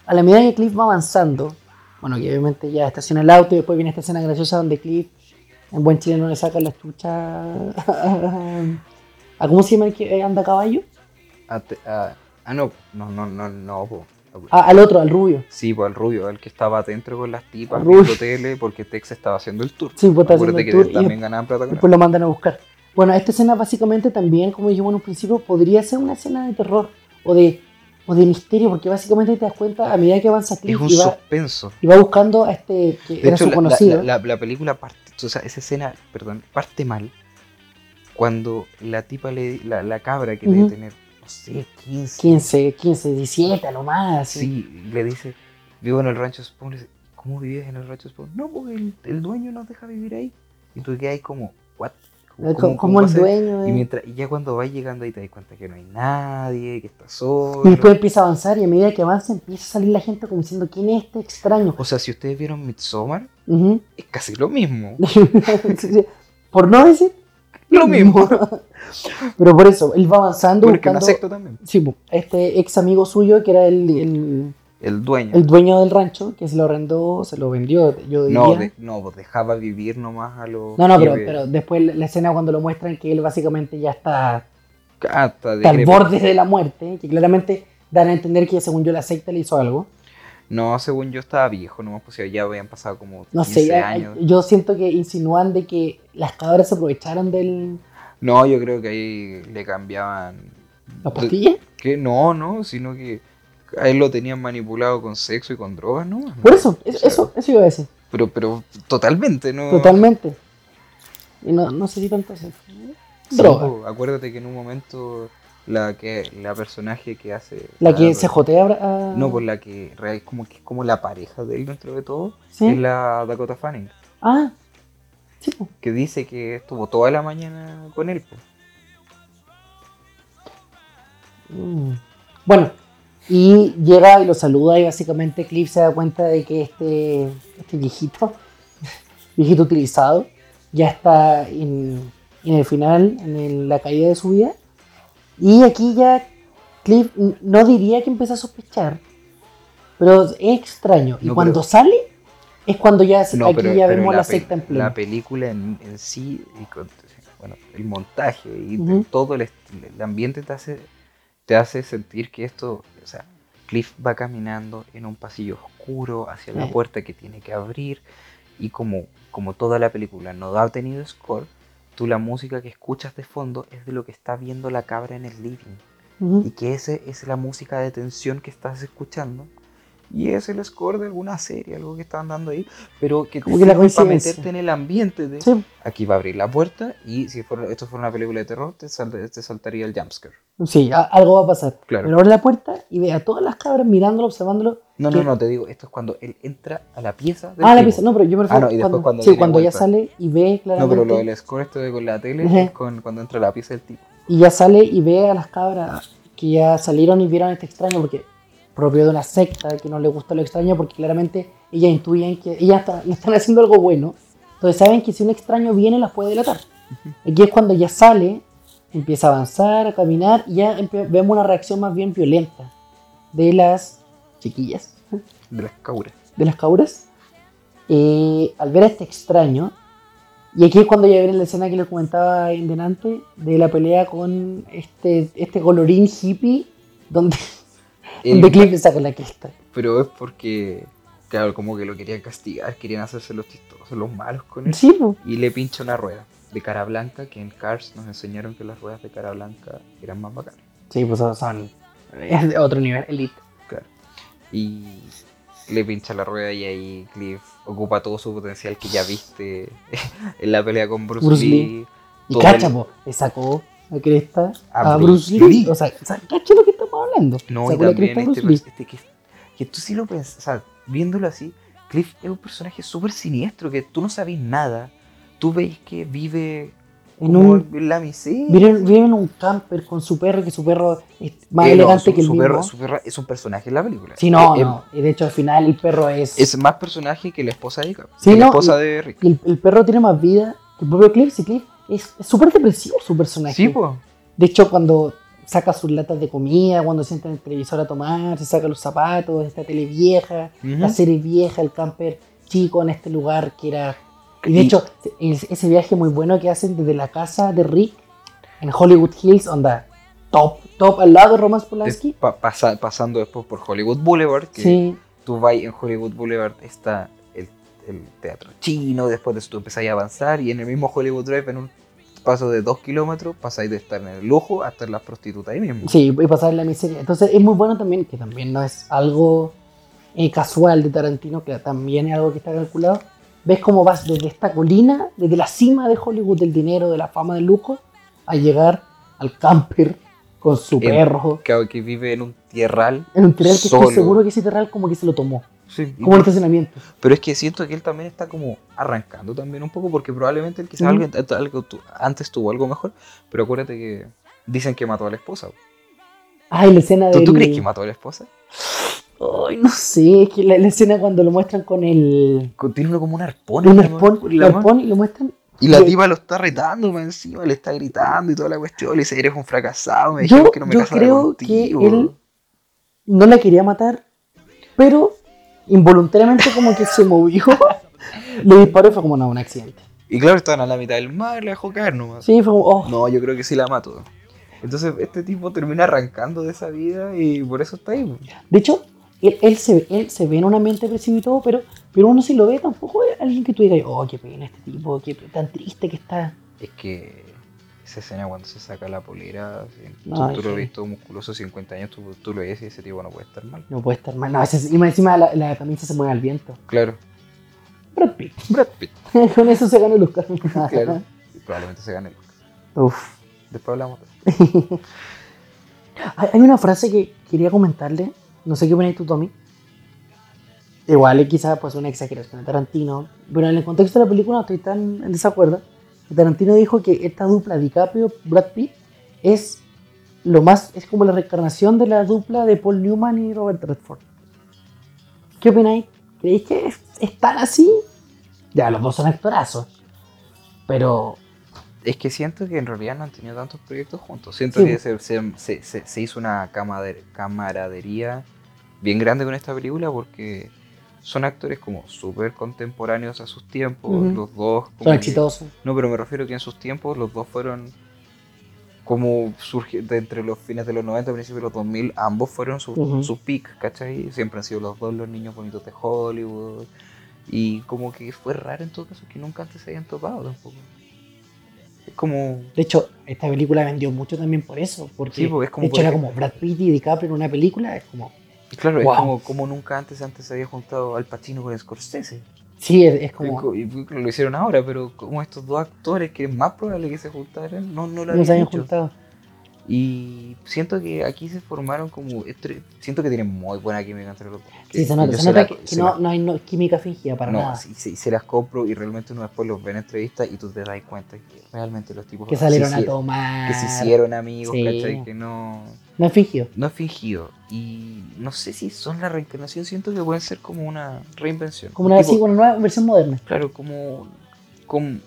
a la medida que Cliff va avanzando, bueno, que obviamente ya estaciona el auto y después viene esta escena graciosa donde Cliff en buen chileno le saca la chucha a, ¿cómo se llama el que anda a caballo? Ah, no, no, no, no, no, po. Ah, al otro, al rubio. Sí, pues al rubio, al que estaba adentro con las tipas, viendo tele, porque Tex estaba haciendo el tour. Sí, pues está haciendo el que tour y también ganaban plata con Después lo mandan a buscar. Bueno, esta escena básicamente también, como dijimos en un principio, podría ser una escena de terror o de, o de misterio, porque básicamente te das cuenta a medida que avanza Es Cliff un y va, suspenso. y va buscando a este que De era hecho, su conocido. la- la- la película parte, o sea, esa escena, perdón, parte mal cuando la tipa, le, la, la cabra que Ujú. debe tener, sé, 15, 15, 15, 17 a lo más. sí, le dice, vivo en el rancho Spawn, le dice, ¿cómo vives en el rancho Spawn? No, porque el, el dueño nos deja vivir ahí. Y tú quedas ahí como, ¿what? Como, va a el dueño. Y, mientras, y ya cuando vas llegando ahí te das cuenta que no hay nadie, que estás solo. Y después empieza a avanzar y a medida que avanza empieza a salir la gente como diciendo, ¿quién es este extraño? O sea, si ustedes vieron Midsommar, es casi lo mismo. Por no decir Lo mismo. Pero por eso, él va avanzando Porque buscando... secta también. Sí, este ex amigo suyo que era el, el, El dueño. el dueño del rancho, que se lo arrendó, se lo vendió, yo diría. No, de- no, pues dejaba vivir nomás a los. no, no, pero, pero después la escena cuando lo muestran que él básicamente ya está, está al borde de la muerte, que claramente dan a entender que según yo la secta le hizo algo. No, según yo estaba viejo, nomás pues ya habían pasado como No 15 sé, hay- años. yo siento que insinúan de que las cabras se aprovecharon del... No, yo creo que ahí le cambiaban. ¿La pastilla? Que no, no, sino que a él lo tenían manipulado con sexo y con drogas, ¿no? Por eso, eso, O sea, eso, eso iba a decir, Pero, pero totalmente, ¿no? totalmente. Y no, no sé si tanto eso. Droga. acuérdate que en un momento la que la personaje que hace. La que ah, se jotea a... No, pues la que real- como que es como la pareja de él dentro de todo, ¿Sí? es la Dakota Fanning, Ah, sí, que dice que estuvo toda la mañana con él. Mm. Bueno, y llega y lo saluda y básicamente Cliff se da cuenta de que este, este viejito, viejito utilizado, ya está en, en el final, en el- la caída de su vida. Y aquí ya Cliff no diría que empieza a sospechar, pero es extraño. Y No, cuando pero- sale es cuando ya, No, aquí pero, ya pero vemos la, secta en pleno. La película en, en sí, y con- bueno, el montaje y Ujú. todo el, el ambiente te hace, te hace sentir que esto, o sea, Cliff va caminando en un pasillo oscuro hacia la puerta que tiene que abrir y como, como toda la película no ha tenido score, tú la música que escuchas de fondo es de lo que está viendo la cabra en el living. Y que ese es la música de tensión que estás escuchando y es el score de alguna serie, algo que están dando ahí, pero que te Como que la para meterte en el ambiente de Sí, aquí va a abrir la puerta y si fuera, esto fuera una película de terror te, sal- te saltaría el jumpscare. sí, a- algo va a pasar. Claro. Pero abre la puerta y ve a todas las cabras mirándolo, observándolo. No, que- no, no, te digo, esto es cuando él entra a la pieza del Ah, la pieza, no, pero yo prefiero Ah, no, y después cuando sí, cuando ya sale y ve No, claramente pero lo del score esto de con la tele Ujú. es con, cuando entra a la pieza del tipo. y ya sale y ve a las cabras que ya salieron y vieron a este extraño porque propio de una secta que no le gusta lo extraño porque claramente ellas intuyen que ellas está- están haciendo algo bueno. Entonces saben que si un extraño viene las puede delatar. Aquí es cuando ya sale empieza a avanzar, a caminar, y ya vemos una reacción más bien violenta de las chiquillas, De las cauras. de las cauras, eh, al ver a este extraño. Y aquí es cuando ya viene la escena que les comentaba en delante de la pelea con este, este colorín hippie, donde, El- donde Cliff le saca la cresta. Pero es porque, claro, como que lo querían castigar, querían hacerse los chistosos, los malos con él. Sí, po. Y le pincha una rueda de cara blanca, que en Cars nos enseñaron que las ruedas de cara blanca eran más bacanas. sí, pues son- es de otro nivel, elite. Claro. Y le pincha la rueda y ahí Cliff ocupa todo su potencial que ya viste en la pelea con Bruce, Bruce Lee. Lee. Y cacha, el- po, le sacó la cresta A a, Bruce Bruce Lee. Lee. O sea, o sea, cacha lo que estamos hablando. No, y también este, este que, que tú sí lo piensas, o sea, viéndolo así, Cliff es un personaje súper siniestro, que tú no sabes nada. Tú veis que vive En un, la miseria. vive, vive en un camper con su perro, que su perro es más Eh, no, elegante su- que el su mismo. perro- su perro es un personaje en la película. Sí, no, Eh, no. Y de hecho, al final el perro es. Es más personaje que la esposa de Cap, Sí, que la no, esposa de Rick. y el, el perro tiene más vida que el propio Cliff. Sí, Cliff es súper depresivo su personaje. Sí, pues. De hecho, cuando saca sus latas de comida, cuando se sienta en el televisor a tomar, se saca los zapatos, esta tele vieja, la serie vieja, el camper chico en este lugar que era... Y de Y- hecho, es- ese viaje muy bueno que hacen desde la casa de Rick en Hollywood Hills, onda top, top, al lado de Roman Polanski. pasando después por Hollywood Boulevard, que Sí, tú vas en Hollywood Boulevard, está el, el teatro chino, después de eso tú empezás a avanzar y en el mismo Hollywood Drive, en un paso de dos kilómetros, pasáis de estar en el lujo hasta en las prostitutas ahí mismo. sí, y pasar la miseria. Entonces es muy bueno también, que también no es algo eh, casual de Tarantino, que también es algo que está calculado. Ves cómo vas desde esta colina, desde la cima de Hollywood del dinero, de la fama, del lujo, a llegar al camper con su En- perro. Que, que vive en un tierral. En un terral que solo. estoy seguro que ese terral como que se lo tomó. Sí, Como el estacionamiento. Pero es que siento que él también está como arrancando también un poco, porque probablemente él quizás algo, algo tu- antes tuvo algo mejor, pero acuérdate que dicen que mató a la esposa. Ay, la escena ¿Tú, del... tú crees que mató a la esposa? Ay, no sé, es que la, la escena cuando lo muestran con el... Con- Tiene uno como un arpón. Un arpón, un la arpón y lo muestran... Y la tipa lo está retando más encima, le está gritando y toda la cuestión. Le dice, eres un fracasado, me Yo, dijeron que no me yo casara creo contigo. que él no la quería matar, pero involuntariamente como que se movió, le disparó y fue como, no, un accidente. Y claro, estaban a la mitad del mar, la dejó caer nomás. Sí, fue como, oh, No, yo creo que sí la mató. Entonces este tipo termina arrancando de esa vida y por eso está ahí. De hecho, él, él se, él se ve en un ambiente depresivo y todo, pero, pero uno si lo ve tampoco es alguien que tú digas, oh, qué pena este tipo, qué tan triste que está. Es que esa escena cuando se saca la polera, No, tú, tú lo ves todo musculoso, 50 años, tú, tú lo ves y ese tipo no puede estar mal. No puede estar mal. No, ese- y más encima la, la camisa se mueve al viento. Claro, Brad Pitt. Brad Pitt, Con eso se ganó el Oscar. claro. Y probablemente se gane el Oscar. Uf. Después hablamos. Hay una frase que quería comentarle. No sé qué opinas tú, Tommy. Igual quizás pues, una exageración de Tarantino. Pero en el contexto de la película no estoy tan en desacuerdo. Tarantino dijo que esta dupla DiCaprio-Brad Pitt es lo más. es como la reencarnación de la dupla de Paul Newman y Robert Redford. ¿Qué opináis? ¿Creéis que es, es tan así? Ya, los dos son actorazos. Pero. Es que siento que en realidad no han tenido tantos proyectos juntos. Siento Sí. que se, se- se- se- se hizo una camaradería bien grande con esta película porque son actores como súper contemporáneos a sus tiempos. Los dos. como Son exitosos. No, pero me refiero que en sus tiempos los dos fueron como surge de entre los fines de los 90 y principios de los 2000, ambos fueron su, Ujú. su peak, ¿cachai? Siempre han sido los dos los niños bonitos de Hollywood. Y como que fue raro en todo caso que nunca antes se hayan topado tampoco. Es como... De hecho, esta película vendió mucho también por eso. Porque, Sí, porque es como de hecho, era como Brad Pitt y DiCaprio en una película. Es como. Claro, Wow. es como, como nunca antes antes se había juntado Al Pacino con Scorsese. Sí, es, es como. co- y lo hicieron ahora, pero como estos dos actores que es más probable que se juntaran, no, no lo No se habían hecho. juntado. Y siento que aquí se formaron como. Siento que tienen muy buena química entre los dos. Sí, se nota, se nota la- que, que se no, la- no hay no- química fingida para no, nada. sí, sí, se las compro y realmente uno después los ve en entrevistas y tú te das cuenta que realmente los tipos que salieron a tomar. que se hicieron amigos, Sí. ¿cachai? Que no, No es fingido. no es fingido. Y no sé si son la reencarnación, siento que pueden ser como una reinvención. Como una, Tipo, una nueva versión moderna. Claro, como. como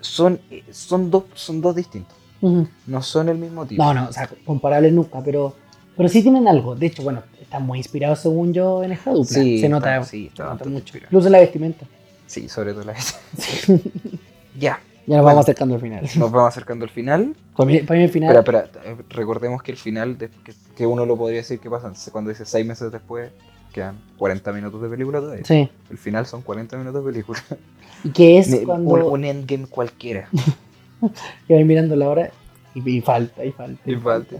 son, eh, son, dos, son dos distintos. No son el mismo tipo. No, no, o sea, comparables nunca, pero, pero sí tienen algo. De hecho, bueno, están muy inspirados según yo en esta dupla. Sí, se nota, está- sí, está se nota mucho. inspirado. Incluso la vestimenta. Sí, sobre todo la vez. ya, Ya nos Bueno. vamos acercando al final. nos vamos acercando al final. Para mí, para mí el final. Espera, espera, eh, recordemos que el final, de- que, que uno lo podría decir que pasa cuando dice seis meses después, quedan 40 minutos de película todavía. Sí. El final son 40 minutos de película. Y que es Ni- cuando un, un endgame cualquiera. que vais mirando la hora y, y falta, y falta. Y falta.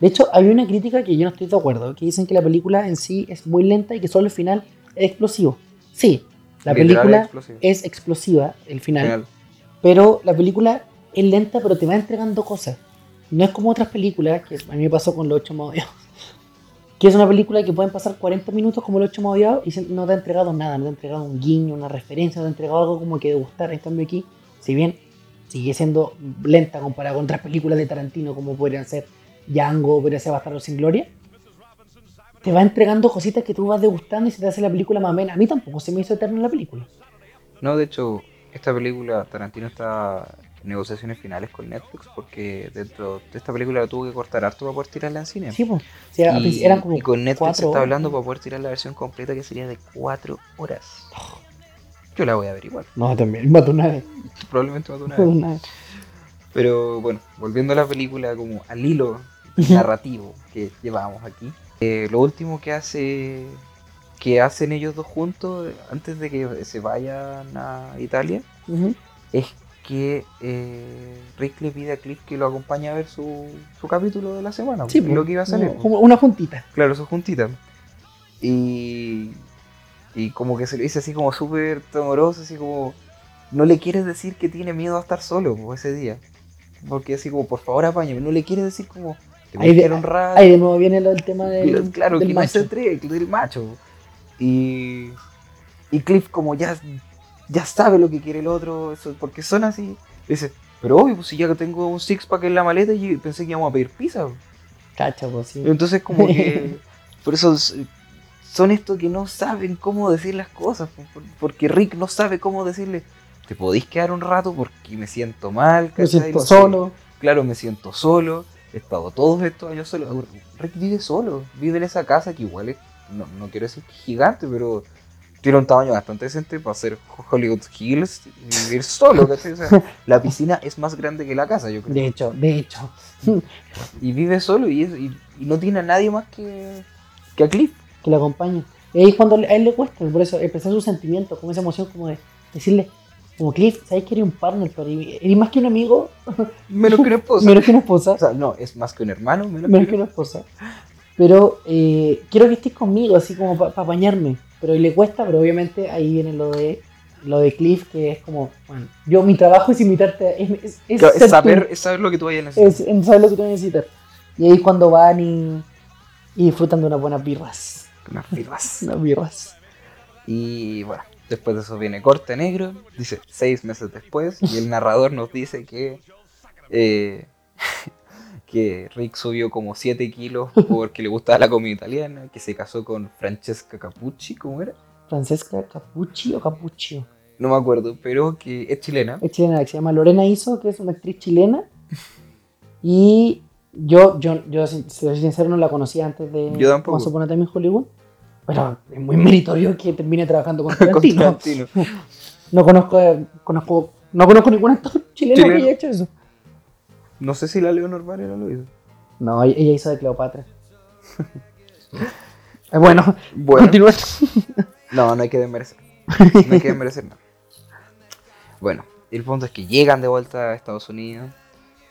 De hecho, había una crítica que yo no estoy de acuerdo, que dicen que la película en sí es muy lenta y que solo el final es explosivo. Sí, la Literal película explosivo. es explosiva, el final, Final. Pero la película es lenta pero te va entregando cosas. No es como otras películas, que a mí me pasó con Los Ocho Más Odiados, que es una película que pueden pasar 40 minutos como Los Ocho Más Odiados y no te ha entregado nada, no te ha entregado un guiño, una referencia, no te ha entregado algo como que gustar. En cambio aquí, si bien sigue siendo lenta comparada con otras películas de Tarantino como podrían ser Django, podría ser Bastardo sin Gloria, te va entregando cositas que tú vas degustando y se te hace la película más amena. A mí tampoco se me hizo eterna la película. No, de hecho, esta película, Tarantino está en negociaciones finales con Netflix porque dentro de esta película la tuvo que cortar harto para poder tirarla en cine. Sí, pues. Y, eran como y con Netflix se cuatro está hablando para poder tirar la versión completa que sería de 4 horas. Yo la voy a ver igual. No, también, mató una vez. Probablemente una mató vez. una vez. Pero bueno, volviendo a la película como al hilo narrativo que llevamos aquí. eh, lo último que hace que hacen ellos dos juntos antes de que se vayan a Italia es que eh, Rick le pide a Cliff que lo acompañe a ver su, su capítulo de la semana. Sí, lo pues, que iba a salir. como- una juntita. Claro, su juntita. Y, y como que se le dice así como súper temoroso, así como... No le quieres decir que tiene miedo a estar solo po, ese día. Porque así como, por favor, apáñame. No le quieres decir como... Te voy Ahí a de- un rato. Ahí de nuevo viene lo del tema del, claro, del que no se entregue, del macho. Y, y Cliff como ya, ya sabe lo que quiere el otro, eso, porque son así. Dice, pero obvio, pues si ya tengo un six pack en la maleta y pensé que íbamos a pedir pizza. Cacha, pues sí. Entonces como que... Por eso son estos que no saben cómo decir las cosas. por- Porque Rick no sabe cómo decirle, te podéis quedar un rato porque me siento mal. Me siento No sé. solo. Claro, me siento solo. He estado todos estos años solo. Rick vive solo. Vive en esa casa que igual es, no, no quiero decir gigante, pero tiene un tamaño bastante decente para ser Hollywood Hills y vivir solo. ¿cachai? O sea, la piscina es más grande que la casa, yo creo. De hecho, de hecho. Y vive solo y, es- y, y no tiene a nadie más que, que a Cliff. que lo acompañe. Y ahí cuando a él le cuesta, por eso expresar sus sentimientos, como esa emoción, como de decirle, como Cliff, ¿sabes que eres un partner? Pero eres más que un amigo, Menos que una esposa. menos que una esposa, O sea, no, es más que un hermano, menos, menos que que una esposa. Pero eh, quiero que estés conmigo, así como para apañarme. Pero le cuesta, pero obviamente ahí viene lo de lo de Cliff, que es como, bueno, yo mi trabajo es invitarte, a- es, es, Claro, saber, es saber lo que tú vayas a necesitar. es, saber lo que tú necesitas. Y ahí es cuando van y, y disfrutan de unas buenas birras. Unas firmas. Unas birras. Y bueno, después de eso viene corte negro, dice seis meses después, y el narrador nos dice que, eh, que Rick subió como 7 kilos porque le gustaba la comida italiana, que se casó con Francesca Capucci, ¿cómo era? Francesca Capucci o Capuccio. No me acuerdo, pero que es chilena. Es chilena, que se llama Lorena Iso, que es una actriz chilena. Y yo, yo, yo si soy sincero, no la conocía antes de Yo tampoco. Time in Hollywood. Pero es muy meritorio que termine trabajando con Con Tarantino. Tarantino. no conozco, conozco, no conozco ningún actor chileno, Chileno. que haya hecho eso. No sé si la Leonor Varela lo hizo. No, ella hizo de Cleopatra. Eh, bueno, Bueno, continúa. no, no hay que desmerecer. No hay que desmerecer nada. Bueno, el punto es que llegan de vuelta a Estados Unidos.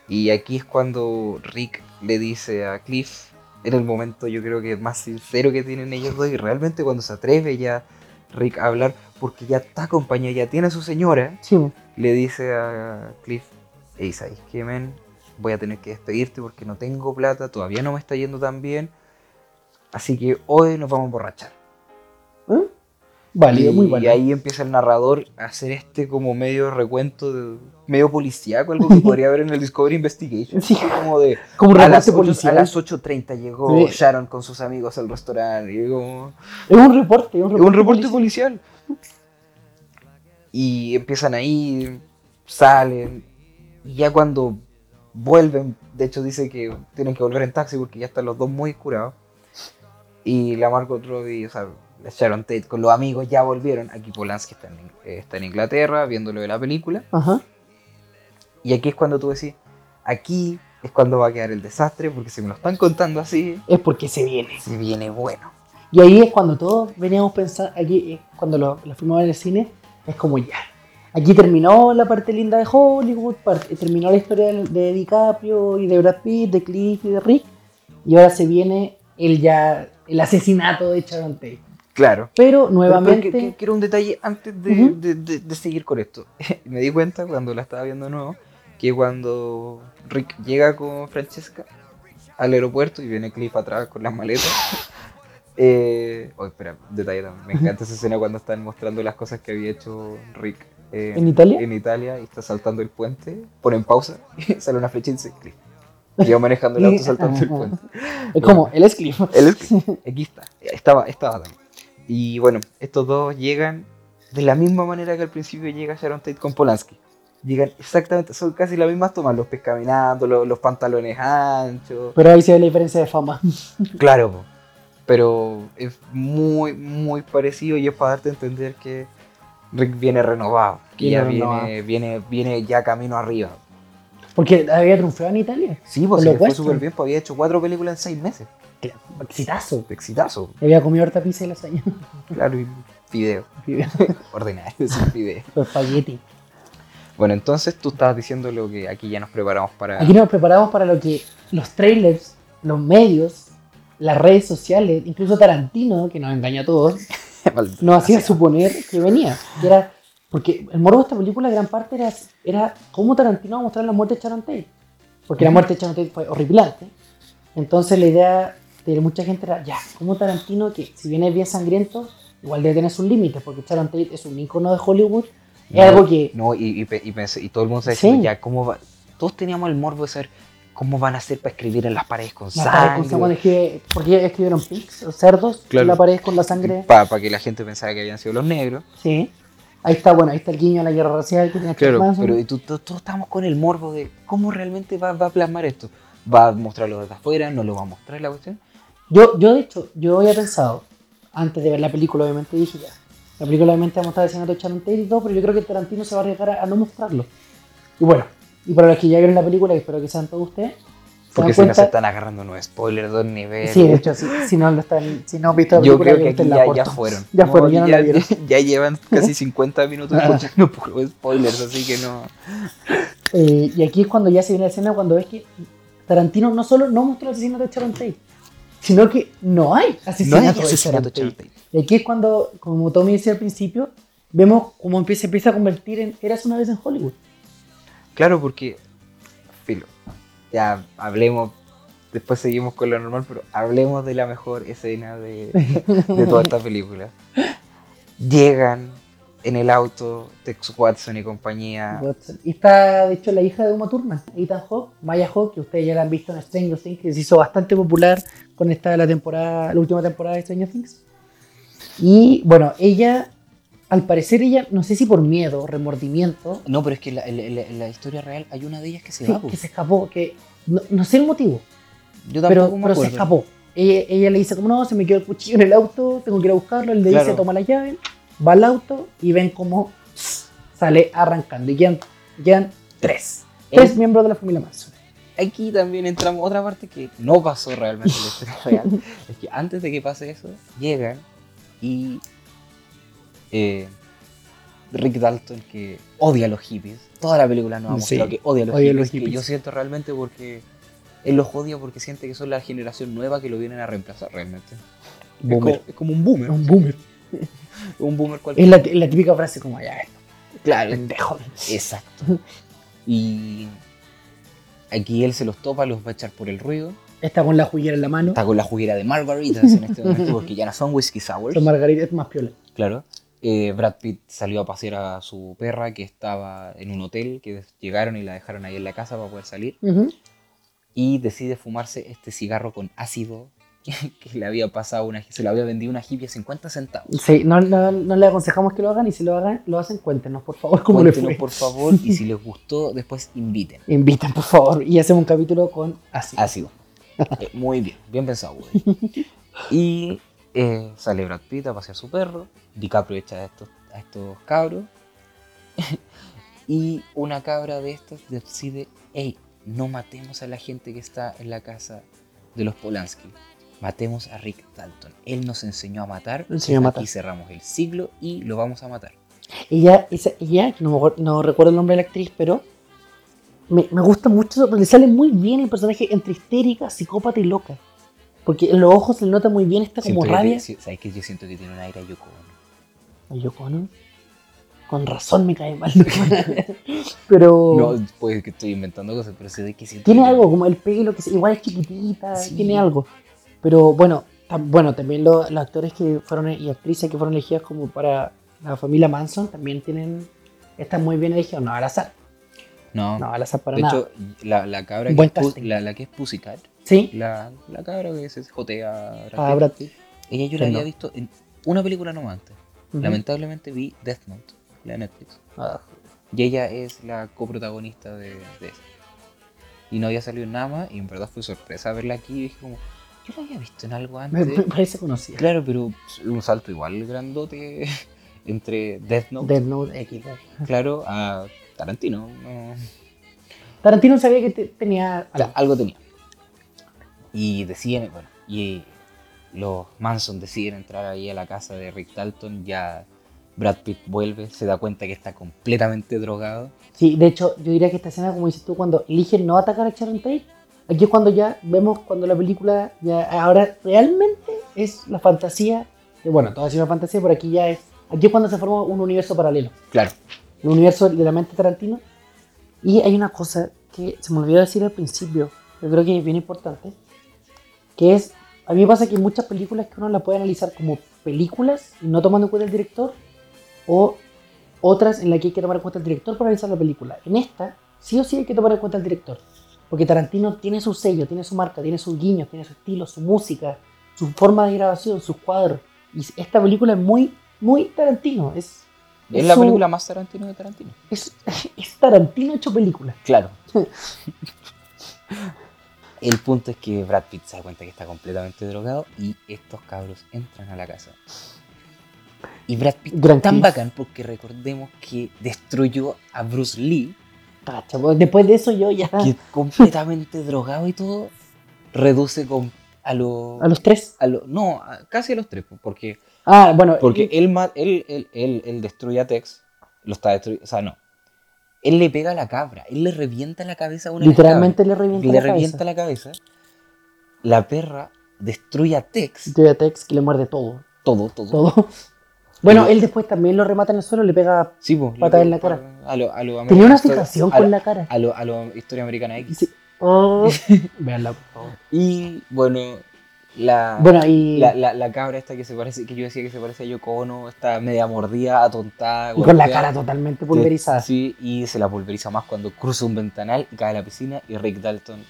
Y aquí es cuando Rick le dice a Cliff, en el momento yo creo que más sincero que tienen ellos dos, y realmente cuando se atreve ya Rick a hablar, porque ya está acompañado, ya tiene a su señora, Sí, le dice a Cliff, hey, ¿sabes qué, men? Voy a tener que despedirte porque no tengo plata, todavía no me está yendo tan bien, así que hoy nos vamos a emborrachar. ¿Eh? válido, y muy válido. ahí empieza el narrador a hacer este como medio recuento, de, medio policíaco, algo que podría haber en el Discovery Investigation. Sí. como de, Como a las, reporte 8, a las 8.30 llegó Sí. Sharon con sus amigos al restaurante. Y como, Es un reporte, es un es reporte, un reporte policial. policial. Y empiezan ahí, salen. Y ya cuando vuelven, de hecho dice que tienen que volver en taxi porque ya están los dos muy curados. Y la Margot Robbie, o sea, la Sharon Tate con los amigos ya volvieron. Aquí Polanski está en, está en Inglaterra viéndolo de la película. Ajá. Y aquí es cuando tú decís, aquí es cuando va a quedar el desastre porque si me lo están contando así, Es porque se viene. se viene bueno. Y ahí es cuando todos veníamos pensando, aquí eh, cuando lo, lo fuimos a ver en el cine, es como ya. Aquí terminó la parte linda de Hollywood, terminó la historia de, de DiCaprio y de Brad Pitt, de Cliff y de Rick, y ahora se viene el ya el asesinato de Sharon Tate. Claro. Pero nuevamente, pero quiero un detalle antes de, Ujú. de- de- de seguir con esto. Me di cuenta cuando la estaba viendo de nuevo que cuando Rick llega con Francesca al aeropuerto y viene Cliff atrás con las maletas. Eh, oh, espera, detalle también. Me encanta esa escena cuando están mostrando las cosas que había hecho Rick ¿En Italia? en Italia y está saltando el puente. Ponen pausa y sale una flecha y dice Cliff. Yo manejando el auto saltando el puente. es como, él es Cliff. Él es Cliff. Aquí está. Estaba, estaba también. Y bueno, estos dos llegan de la misma manera que al principio llega Sharon Tate con Polanski. Llegan exactamente, son casi las mismas tomas, los pies caminando, los, los pantalones anchos. Pero ahí se ve la diferencia de fama. Claro, pero es muy, muy parecido y es para darte a entender que Rick viene renovado, que Viene ya renovado. viene, viene, viene ya camino arriba. Porque había triunfado en Italia. Sí, pues le fue súper bien, pues había hecho cuatro películas en seis meses. Exitazo. Exitazo, Había comido harta pizza y lasaña. claro, y video, ordinario, sin video. Espagueti. Bueno, entonces tú estabas diciendo lo que aquí ya nos preparamos para... Aquí nos preparamos para lo que los trailers, los medios, las redes sociales, incluso Tarantino, que nos engaña a todos, nos hacía suponer que venía. Que era, porque el morbo de esta película, gran parte era, era cómo Tarantino va a mostrar la muerte de Sharon Tate. Porque la muerte de Sharon Tate fue horripilante. Entonces la idea de mucha gente era, ya, como Tarantino, que si bien es bien sangriento, igual debe tener sus límites, porque Sharon Tate es un icono de Hollywood, es No, algo que... No, y, y, pe- y pensé- y todo el mundo diciendo Sí. ya, ¿cómo va? Todos teníamos el morbo de saber cómo van a hacer para escribir en las paredes con la pared con sangre. sangre, que- porque escribieron pigs, cerdos, Claro. en la pared con la sangre. Para que la gente pensara que habían sido los negros. Sí. Ahí está, bueno, ahí está el guiño a la guerra racial que tiene Claro, Manson. pero y tú- tú- todos estamos con el morbo de cómo realmente va, va a plasmar esto. ¿Va a mostrarlo desde afuera? ¿No lo va a mostrar la cuestión? Yo, yo, de hecho, yo había pensado, antes de ver la película, obviamente dije ya, la película obviamente va a mostrar escenas de y todo, pero yo creo que Tarantino se va a arriesgar a, a no mostrarlo. Y bueno, y para los que ya vieron la película, y espero que sean todos ustedes, Porque si no se están agarrando unos spoilers de un nivel. Sí, de hecho, si, si no lo están, si no han visto la Yo creo que aquí ya, ya fueron. Ya No, fueron, ya no la vieron. ya llevan casi 50 minutos escuchando puros spoilers, así que no. Eh, y aquí es cuando ya se viene la escena, cuando ves que Tarantino no solo no mostró el asesinato de Sharon Tate, sino que no hay No asesinato, hay de asesinato de Sharon Tate. Y aquí es cuando, como Tommy decía al principio, vemos cómo empieza, se empieza a convertir en Eras una vez en Hollywood. Claro, porque. Filo. Ya hablemos. Después seguimos con lo normal, pero hablemos de la mejor escena de, de toda esta película. Llegan en el auto Tex Watson y compañía. Watson. Y está, de hecho, la hija de Uma Thurman, Ethan Hawke, Maya Hawke, que ustedes ya la han visto en Stranger Things, que se hizo bastante popular con esta la temporada, la última temporada de Stranger Things. Y bueno, ella, al parecer ella, no sé si por miedo o remordimiento, No, pero es que la, la- la- historia real hay una de ellas que se sí, va. po. que se escapó, que no, no sé el motivo, Yo pero, tampoco me pero se acuerdo. escapó. Ella, ella le dice como no, se me quedó el cuchillo en el auto, tengo que ir a buscarlo, él le Claro. dice toma la llave, va al auto y ven cómo sale arrancando. Y quedan, quedan tres. Tres miembros de la familia Manson. Aquí también entramos otra parte que no pasó realmente en la historia real. Es que antes de que pase eso, llegan y eh, Rick Dalton, que odia a los hippies, toda la película nos ha Sí, mostrado que odia a los, odia hippies, los que hippies. yo siento realmente porque él los odia porque siente que son la generación nueva que lo vienen a reemplazar realmente. Es como, Boomer. es como un boomer, Un boomer. un boomer Es cualquiera. la, es la típica frase como ya, Claro, pendejo. exacto. Y aquí él se los topa, los va a echar por el ruido. Está con la juguera en la mano. Está con la juguera de margaritas en este momento porque ya no son whisky sours. Son margaritas más piola. Claro. Eh, Brad Pitt salió a pasear a su perra que estaba en un hotel, que llegaron y la dejaron ahí en la casa para poder salir. Ujú. Y decide fumarse este cigarro con ácido que le había pasado una, se le había vendido una hippie a 50 centavos. Sí, no, no, no le aconsejamos que lo hagan y si lo hagan, lo hacen, cuéntenos, por favor, cómo les fue. por favor, y si les gustó, después inviten. Inviten, por favor, y hacemos un capítulo con así. Ácido. Eh, muy bien, bien pensado, Woody. Y eh, sale Brad Pitt a pasear su perro. DiCaprio echa a estos, a estos cabros. y una cabra de estas decide: hey, no matemos a la gente que está en la casa de los Polanski. Matemos a Rick Dalton. Él nos enseñó a matar. Enseñó a matar. Aquí cerramos el siglo y lo vamos a matar. Ella, esa, ella no, recuerdo el nombre de la actriz, pero me, me gusta mucho, le sale muy bien el personaje entre histérica, psicópata y loca. Porque en los ojos se le nota muy bien esta como Siento rabia. ¿Sabes que Yo siento que tiene un aire a Yoko Ono. Ay, Yoko Ono, Con razón me cae mal. pero No, pues que estoy inventando cosas, pero sé de que siento tiene que- algo, como el pelo, que igual es chiquitita, Sí. tiene algo. Pero bueno, tam- bueno también lo- los actores que fueron y actrices que fueron elegidas como para la familia Manson también tienen, están muy bien elegidos, no al azar, No, no al azar para de nada. hecho, la, la cabra que es, la, la que es Pussycat, sí, la, la cabra que se jotea a Brad a Pitt, Brad ella yo la había no. visto en una película nomás antes. Lamentablemente vi Death Note, la de Netflix. Ah, Y ella es la coprotagonista de, de esa. Y no había salido nada más, y en verdad fue sorpresa verla aquí y dije como, yo la había visto en algo antes. me parece conocida. Claro, pero un salto igual grandote entre Death Note, Death Note X. claro, a Tarantino. no. Tarantino sabía que te- tenía O sea, algo. algo tenía. Y deciden, bueno, y los Manson deciden entrar ahí a la casa de Rick Dalton, ya Brad Pitt vuelve, se da cuenta que está completamente drogado. Sí, de hecho, yo diría que esta escena, como dices tú, cuando eligen no atacar a Sharon Tate, aquí es cuando ya vemos cuando la película ya ahora realmente es la fantasía, que bueno, todo ha sido una fantasía, pero aquí ya es, aquí es cuando se forma un universo paralelo, Claro. el universo de la mente Tarantino. Y hay una cosa que se me olvidó decir al principio, yo creo que es bien importante, que es, a mí me pasa que hay muchas películas que uno la puede analizar como películas y no tomando en cuenta el director, o otras en las que hay que tomar en cuenta el director para analizar la película. En esta, sí o sí hay que tomar en cuenta el director, porque Tarantino tiene su sello, tiene su marca, tiene sus guiños, tiene su estilo, su música, su forma de grabación, sus cuadros. Y esta película es muy, muy Tarantino, es, Es Es la su- película más Tarantino de Tarantino. es, es Tarantino hecho película. Claro. El punto es que Brad Pitt se da cuenta que está completamente drogado y estos cabros entran a la casa. Y Brad Pitt Gran tan kiss. bacán porque recordemos que destruyó a Bruce Lee, Cacha, pues, después de eso yo ya... que completamente drogado y todo, reduce con, a los... A los tres. a lo- no, a- casi a los tres, pues, porque, Ah, bueno. porque y- él, él, él, él, él destruye a Tex, lo está destruyendo, o sea, no. Él le pega a la cabra, él le revienta la cabeza a una literalmente le revienta le la revienta cabeza. la cabeza. La perra destruye a Tex, Yo a Tex que le muerde todo. todo, todo. Todo. Bueno, él después también lo remata en el suelo, le pega... Sí, pues, Patada en la cara. A lo, a lo Tenía una fijación con la cara. A lo, a lo Historia Americana X. Sí. Oh. Veanla, por favor. Y bueno, la, Bueno, y, la, la, la cabra esta que se parece, que yo decía que se parece a Yoko Ono, está media mordida, atontada. y con la cara totalmente pulverizada. Sí, y se la pulveriza más cuando cruza un ventanal y cae a la piscina y Rick Dalton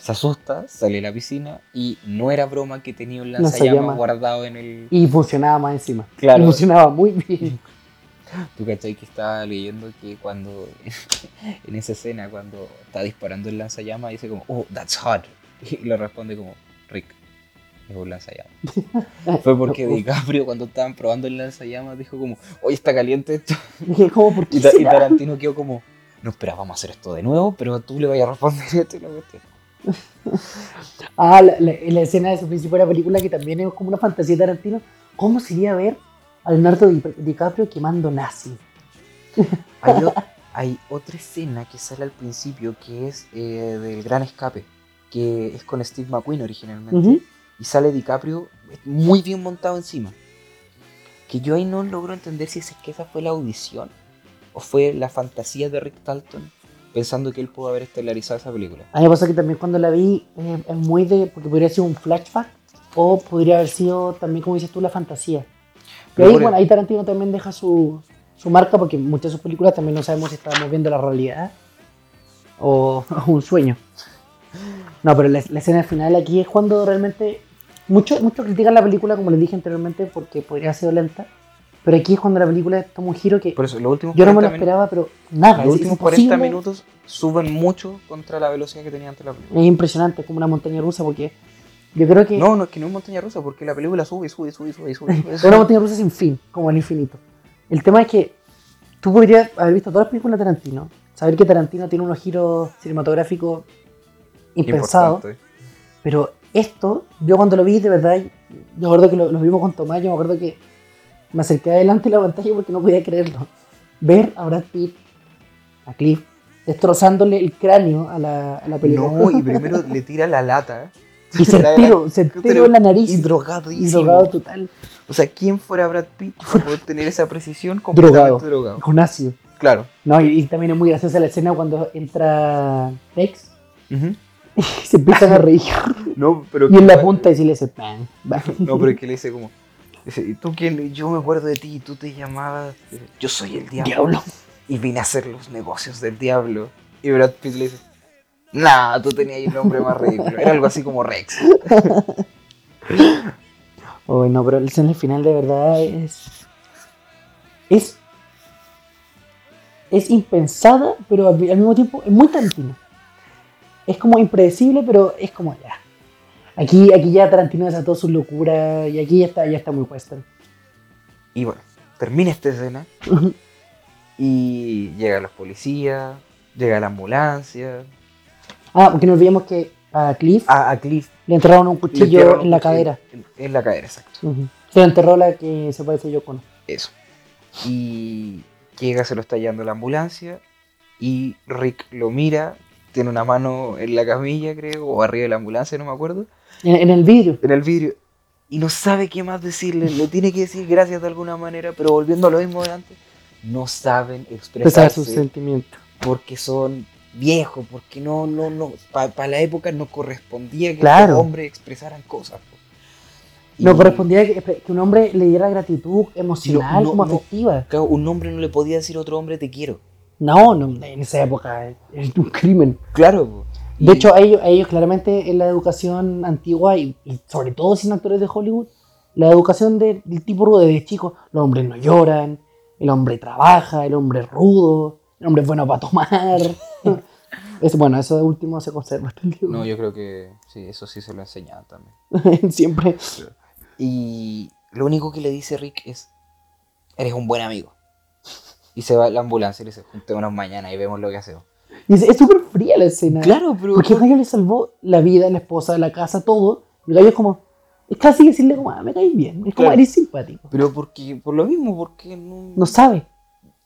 se asusta, sale a la piscina y no era broma que tenía un lanzallamas Lanzallamas. guardado en el... Y funcionaba más encima. Claro. Y funcionaba muy bien. Tú cachai que estaba leyendo que cuando en esa escena cuando está disparando el lanzallamas dice como, oh, that's hot. Y le responde como, Rick, un lanzallamas. Fue porque DiCaprio cuando estaban probando el lanzallamas dijo como, oye, está caliente esto. Dije, ¿cómo? ¿Por qué Y, Ta- y será? Tarantino quedó como, no, espera, vamos a hacer esto de nuevo, pero tú le vayas a responder esto y la cuestión. Ah, la, la- la escena de su la película, que también es como una fantasía de Tarantino. ¿Cómo sería ver a Leonardo Di- DiCaprio quemando nazi? Hay, o- hay otra escena que sale al principio que es eh, del gran escape, que es con Steve McQueen originalmente. Ujú. Y sale DiCaprio muy bien montado encima. Que yo ahí no logro entender si es que esa fue la audición o fue la fantasía de Rick Dalton pensando que él pudo haber estelarizado esa película. A mí me pasa que también cuando la vi eh, es muy de. porque podría ser un flashback o podría haber sido también, como dices tú, la fantasía. Pero ahí, bueno, ahí Tarantino también deja su, su marca porque muchas de sus películas también no sabemos si estamos viendo la realidad o, o un sueño. No, pero la, la escena final aquí es cuando realmente Muchos mucho critican la película, como les dije anteriormente, porque podría ser lenta. Pero aquí es cuando la película toma un giro que Por eso, los últimos yo no me 40 lo esperaba, pero nada. Los últimos 40 imposible. minutos suben mucho contra la velocidad que tenía antes la película. Es impresionante, es como una montaña rusa, porque yo creo que No, no es que no es montaña rusa, porque la película sube, sube, sube, sube, sube. sube, es una montaña rusa sin fin, como el infinito. El tema es que tú podrías haber visto todas las películas de Tarantino, saber que Tarantino tiene unos giros cinematográficos impensados, pero esto, yo cuando lo vi, de verdad, yo me acuerdo que lo, lo vimos con Tomás, yo me acuerdo que me acerqué adelante de la pantalla porque no podía creerlo. Ver a Brad Pitt, a Cliff, destrozándole el cráneo a la, a la película. No, y primero le tira la lata. y certero, certero en la nariz. Y Y drogadísimo. drogado total. O sea, ¿quién fuera Brad Pitt para poder tener esa precisión Drogado. completamente drogado? Con ácido. Claro. No, y, y también es muy graciosa la escena cuando entra Rex Ujú. Y se empiezan a reír. No, pero Y en la punta y sí le dice bang. No, pero es que le dice como. Dice, ¿y tú quién? Yo me acuerdo de ti, tú te llamabas. Yo soy el diablo. Diablo. Y vine a hacer los negocios del diablo. Y Brad Pitt le dice, nah, tú tenías el nombre más ridículo. Era algo así como Rex. Oh, no, pero la escena final de verdad es. Es. Es impensada, pero al, al mismo tiempo es muy Tarantino. Es como impredecible, pero es como ya. Aquí, aquí ya Tarantino desató su locura y aquí ya está, ya está muy western. Y bueno, termina esta escena. Y llega los policías, llega la ambulancia. Ah, porque no olvidemos que a Cliff A, a Cliff le enterraron un cuchillo en la cuchillo cadera. En, en la cadera, exacto. Ujú. Se lo enterró la que se parece yo con. Eso. Y llega, se lo está llevando la ambulancia. Y Rick lo mira, tiene una mano en la camilla, creo, o arriba de la ambulancia, no me acuerdo. En, en el vidrio. en el vidrio y no sabe qué más decirle, le tiene que decir gracias de alguna manera, pero volviendo a lo mismo de antes, no saben Pesar expresarse sus sentimientos. porque son viejos, porque no, no, no, para la época no correspondía que Claro. los hombres expresaran cosas. Y, No correspondía que, que un hombre le diera gratitud emocional, No, no, como no. afectiva. claro, un hombre no le podía decir a otro hombre te quiero. No, no, en esa época es un crimen. Claro. De hecho, a ellos, a ellos claramente en la educación antigua y, y sobre todo sin actores de Hollywood, la educación de- del tipo rudo desde chico, los hombres no lloran, el hombre trabaja, el hombre es rudo, el hombre es bueno para tomar. es, bueno, eso último se conserva hasta el día de no, yo creo que sí, eso sí se lo enseñaban también. Siempre. Y lo único que le dice Rick es, eres un buen amigo. Y se va a la ambulancia y le dice, juntémonos mañana y vemos lo que hacemos. Y es súper fría la escena. Claro, pero... Porque el gallo le salvó la vida, la esposa, la casa, todo. El gallo es como. Es casi decirle como, ah, me caes bien. Es como, Claro. eres simpático. Pero porque, por lo mismo, porque no, No sabe.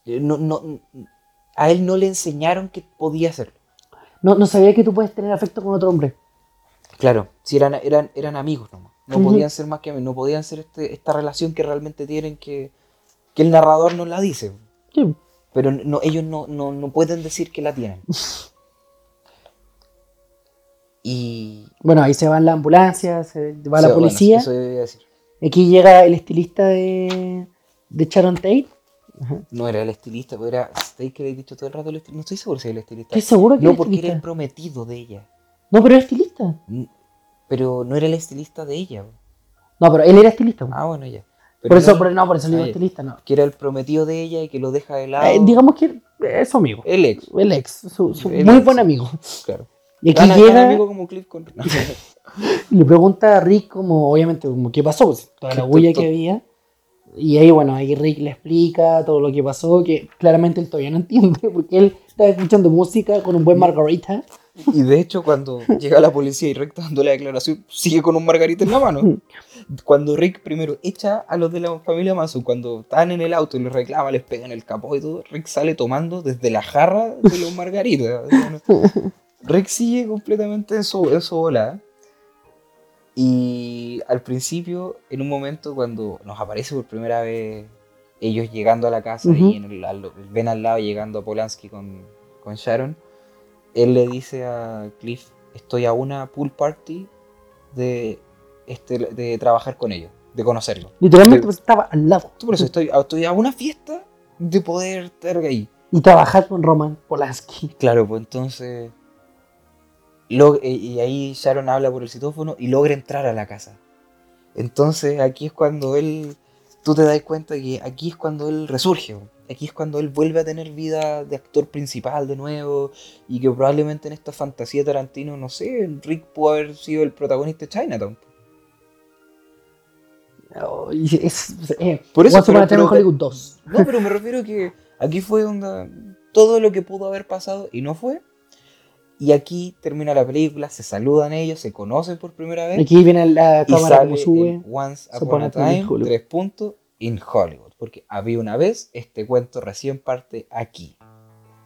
eh, no, no- a él no le enseñaron que podía hacerlo. No, no sabía que tú puedes tener afecto con otro hombre. Claro, si eran, eran, eran amigos nomás. No Ujú. podían ser más que amigos, no podían ser este, esta relación que realmente tienen que, que el narrador nos la dice. Sí. Pero no, ellos no, no, no pueden decir que la tienen. Y... Bueno, ahí se va en la ambulancia, se va la sea, bueno, policía. eso decir. Aquí llega el estilista de, de Sharon Tate. No era el estilista, pero era Stake que le he dicho todo el rato. el. No estoy seguro si era el estilista. Estoy seguro que No, era porque era el prometido de ella. No, pero era estilista. Pero no era el estilista de ella. No, pero él era estilista. Ah, bueno, ya. Pero por eso, no, por, no, por eso le digo estilista, no. Que era el prometido de ella y que lo deja de lado. Eh, digamos que es su amigo. El ex, El ex, su, su El muy ex. buen amigo. claro. Y aquí tan llega amigo como Cliff con... No. le pregunta a Rick como, obviamente, como qué pasó, pues, toda la tonto. que había. Y ahí, bueno, ahí Rick le explica todo lo que pasó, que claramente él todavía no entiende, porque él estaba escuchando música con un buen Margarita. Y de hecho, cuando llega la policía y Rick dando la declaración, sigue con un margarita en la mano. Cuando Rick primero echa a los de la familia Manson, cuando están en el auto y les reclama, les pega en el capó y todo, Rick sale tomando desde la jarra de los margaritas. Rick sigue completamente en su, en su bola. Y al principio, en un momento, cuando nos aparece por primera vez ellos llegando a la casa y en el- al- ven al lado llegando a Polanski con, con Sharon, él le dice a Cliff, estoy a una pool party de, este, de trabajar con ellos, de conocerlo. Literalmente pues, estaba al lado. Por eso estoy, estoy a una fiesta de poder estar ahí. Y trabajar con Roman Polanski. Claro, pues entonces... y ahí Sharon habla por el citófono y logra entrar a la casa. Entonces aquí es cuando él, tú te das cuenta que aquí es cuando él resurge. Aquí es cuando él vuelve a tener vida de actor principal de nuevo y que probablemente en esta fantasía de Tarantino, no sé, Rick pudo haber sido el protagonista de Chinatown. Es, eh, Por eso, pero- Time in pero- Hollywood 2. No, pero me refiero que aquí fue donde todo lo que pudo haber pasado y no fue. Y aquí termina la película, se saludan ellos, se conocen por primera vez. Aquí viene la cámara como sube. Once Upon a Time tres puntos, in Hollywood. Porque había una vez, este cuento recién parte aquí.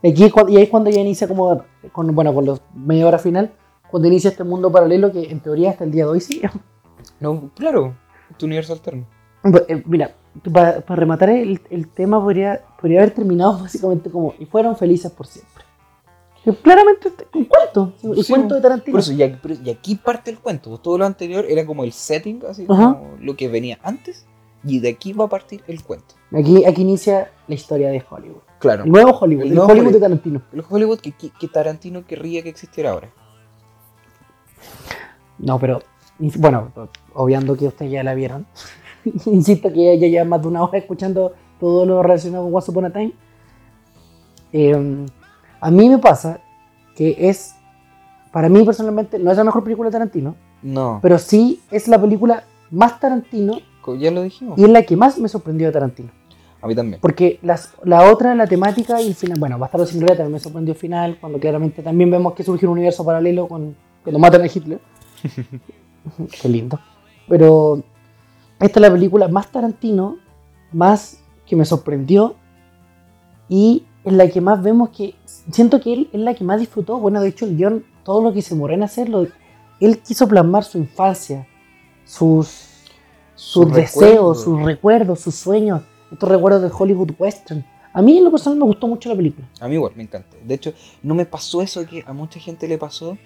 Aquí es cuando- y ahí es cuando ya inicia como, con, bueno, con los media hora final, cuando inicia este mundo paralelo que en teoría hasta el día de hoy sí. No, claro, tu universo alterno. Eh, Mira, para rematar el, el tema podría, podría haber terminado básicamente como, y fueron felices por siempre. Que claramente es un cuento, el Sí, cuento de Tarantino. Por eso, y aquí, y aquí parte el cuento. pues, Todo lo anterior era como el setting, así como lo que venía antes. Y de aquí va a partir el cuento. Aquí, aquí inicia la historia de Hollywood. Claro. El nuevo Hollywood, El el, nuevo Hollywood de. Tarantino. El Hollywood que, que- que Tarantino querría que existiera ahora. No, pero bueno, obviando que ustedes ya la vieron, insisto que ya lleva más de una hora escuchando todo lo relacionado con Once Upon a Time. Eh, a mí me pasa que es, para mí personalmente, no es la mejor película de Tarantino, No, pero sí es la película más Tarantino ya lo dijimos. y es la que más me sorprendió de Tarantino. A mí también. Porque las, la otra, la temática y el final, bueno, Bastardo sin Gloria también me sorprendió el final, cuando claramente también vemos que surge un universo paralelo con cuando matan a Hitler. Qué lindo. Pero esta es la película más Tarantino, más que me sorprendió y en la que más vemos que siento que él es la que más disfrutó. Bueno, de hecho, el guion, todo lo que se moró en hacerlo, él quiso plasmar su infancia, sus sus Sus deseos, recuerdos. sus recuerdos, sus sueños, estos recuerdos de Hollywood Western. A mí en lo personal me gustó mucho la película. A mí igual, me encanta. De hecho, no me pasó eso que a mucha gente le pasó,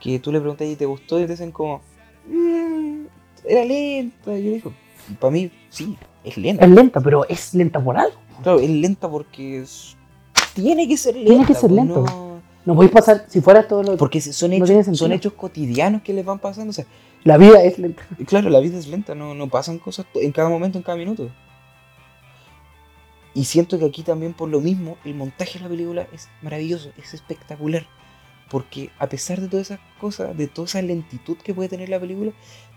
que tú le preguntas y te gustó y te dicen como, "Mm, era lenta. Y yo digo, para mí sí, es lenta. Es lenta, pero es lenta por algo. Claro, es lenta porque es- tiene que ser lenta. Tiene que ser no- No podéis pasar, si fuera todo lo Porque son No hechos, tiene son hechos cotidianos que les van pasando. O sea, La vida es lenta. claro, la vida es lenta, no, no pasan cosas en cada momento, en cada minuto. Y siento que aquí también por lo mismo, el montaje de la película es maravilloso, es espectacular. Porque a pesar de todas esas cosas, de toda esa lentitud que puede tener la película,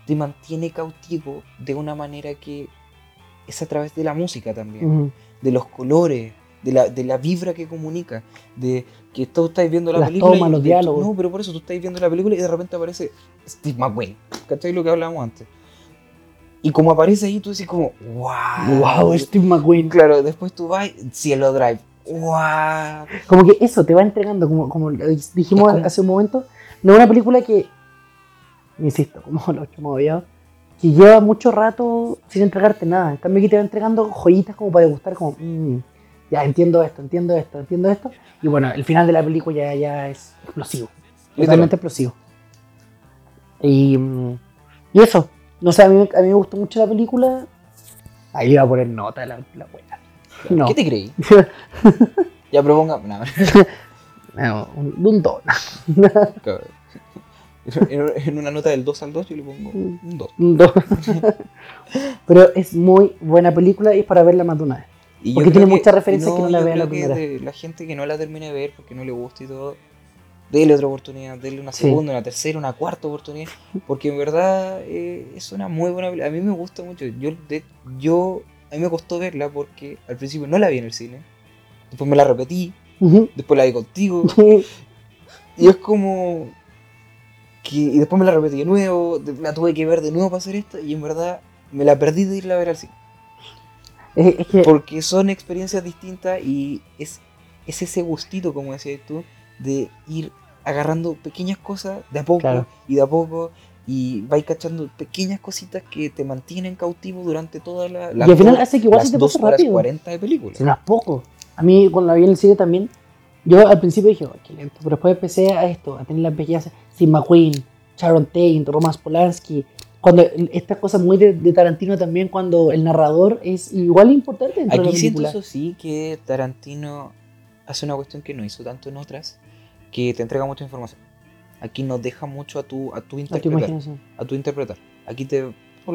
te mantiene cautivo de una manera que es a través de la música también de los colores, de la, de la vibra que comunica, de que tú estáis viendo la Las película. tomas, y los diálogos. No, pero por eso tú estáis viendo la película y de repente aparece Steve McQueen. ¿Cachai lo que hablábamos antes? Y como aparece ahí, tú dices como, wow. Wow, Steve McQueen. Claro, después tú vas, Cielo Drive. Wow. Como que eso te va entregando, como, como lo dijimos como- hace un momento, no es una película que, insisto, como los chumoviados, que lleva mucho rato sin entregarte nada. En cambio, aquí te va entregando joyitas como para degustar, como, "Mm, ya entiendo esto, entiendo esto, entiendo esto. Y bueno, el final de la película ya, ya es explosivo, totalmente explosivo. Y, mm, y eso, no sé, a mí, a mí me gustó mucho la película. Ahí iba a poner nota la, la wea. No. ¿Qué te creí? Ya proponga. No, No, un, un don. claro. en, en una nota del 2 al 2 yo le pongo un 2. Un don. Pero es muy buena película y es para verla más de una vez. Y Porque tiene muchas referencias que no la yo vea la primera. de la gente que no la termine de ver porque no le gusta y todo, déle otra oportunidad, déle una Sí. segunda, una tercera, una cuarta oportunidad, porque en verdad eh, es una muy buena película. A mí me gusta mucho. Yo, de- yo, a mí me costó verla porque al principio no la vi en el cine, después me la repetí, después la vi contigo, y es como que y después me la repetí de nuevo, la tuve que ver de nuevo para hacer esto, y en verdad me la perdí de irla a ver al cine. Es, es que Porque son experiencias distintas y es, es ese gustito, como decías tú, de ir agarrando pequeñas cosas de a poco Claro. y de a poco y vais cachando pequeñas cositas que te mantienen cautivo durante toda la, y al final dos- hace que igual se te dos pase horas rápido. 40 de película. No es poco. A mí cuando la vi en el cine también, yo al principio dije, "Oh, qué lento, pero después empecé a esto, a tener las bellezas, Steve McQueen, Sharon Tate, Roman Polanski, cuando estas cosas muy de, de Tarantino también, cuando el narrador es igual importante dentro de Aquí la siento película. eso sí que Tarantino hace una cuestión que no hizo tanto en otras, que te entrega mucha información. Aquí nos deja mucho a tu, a tu A tu interpretar. a tu interpretar. Aquí te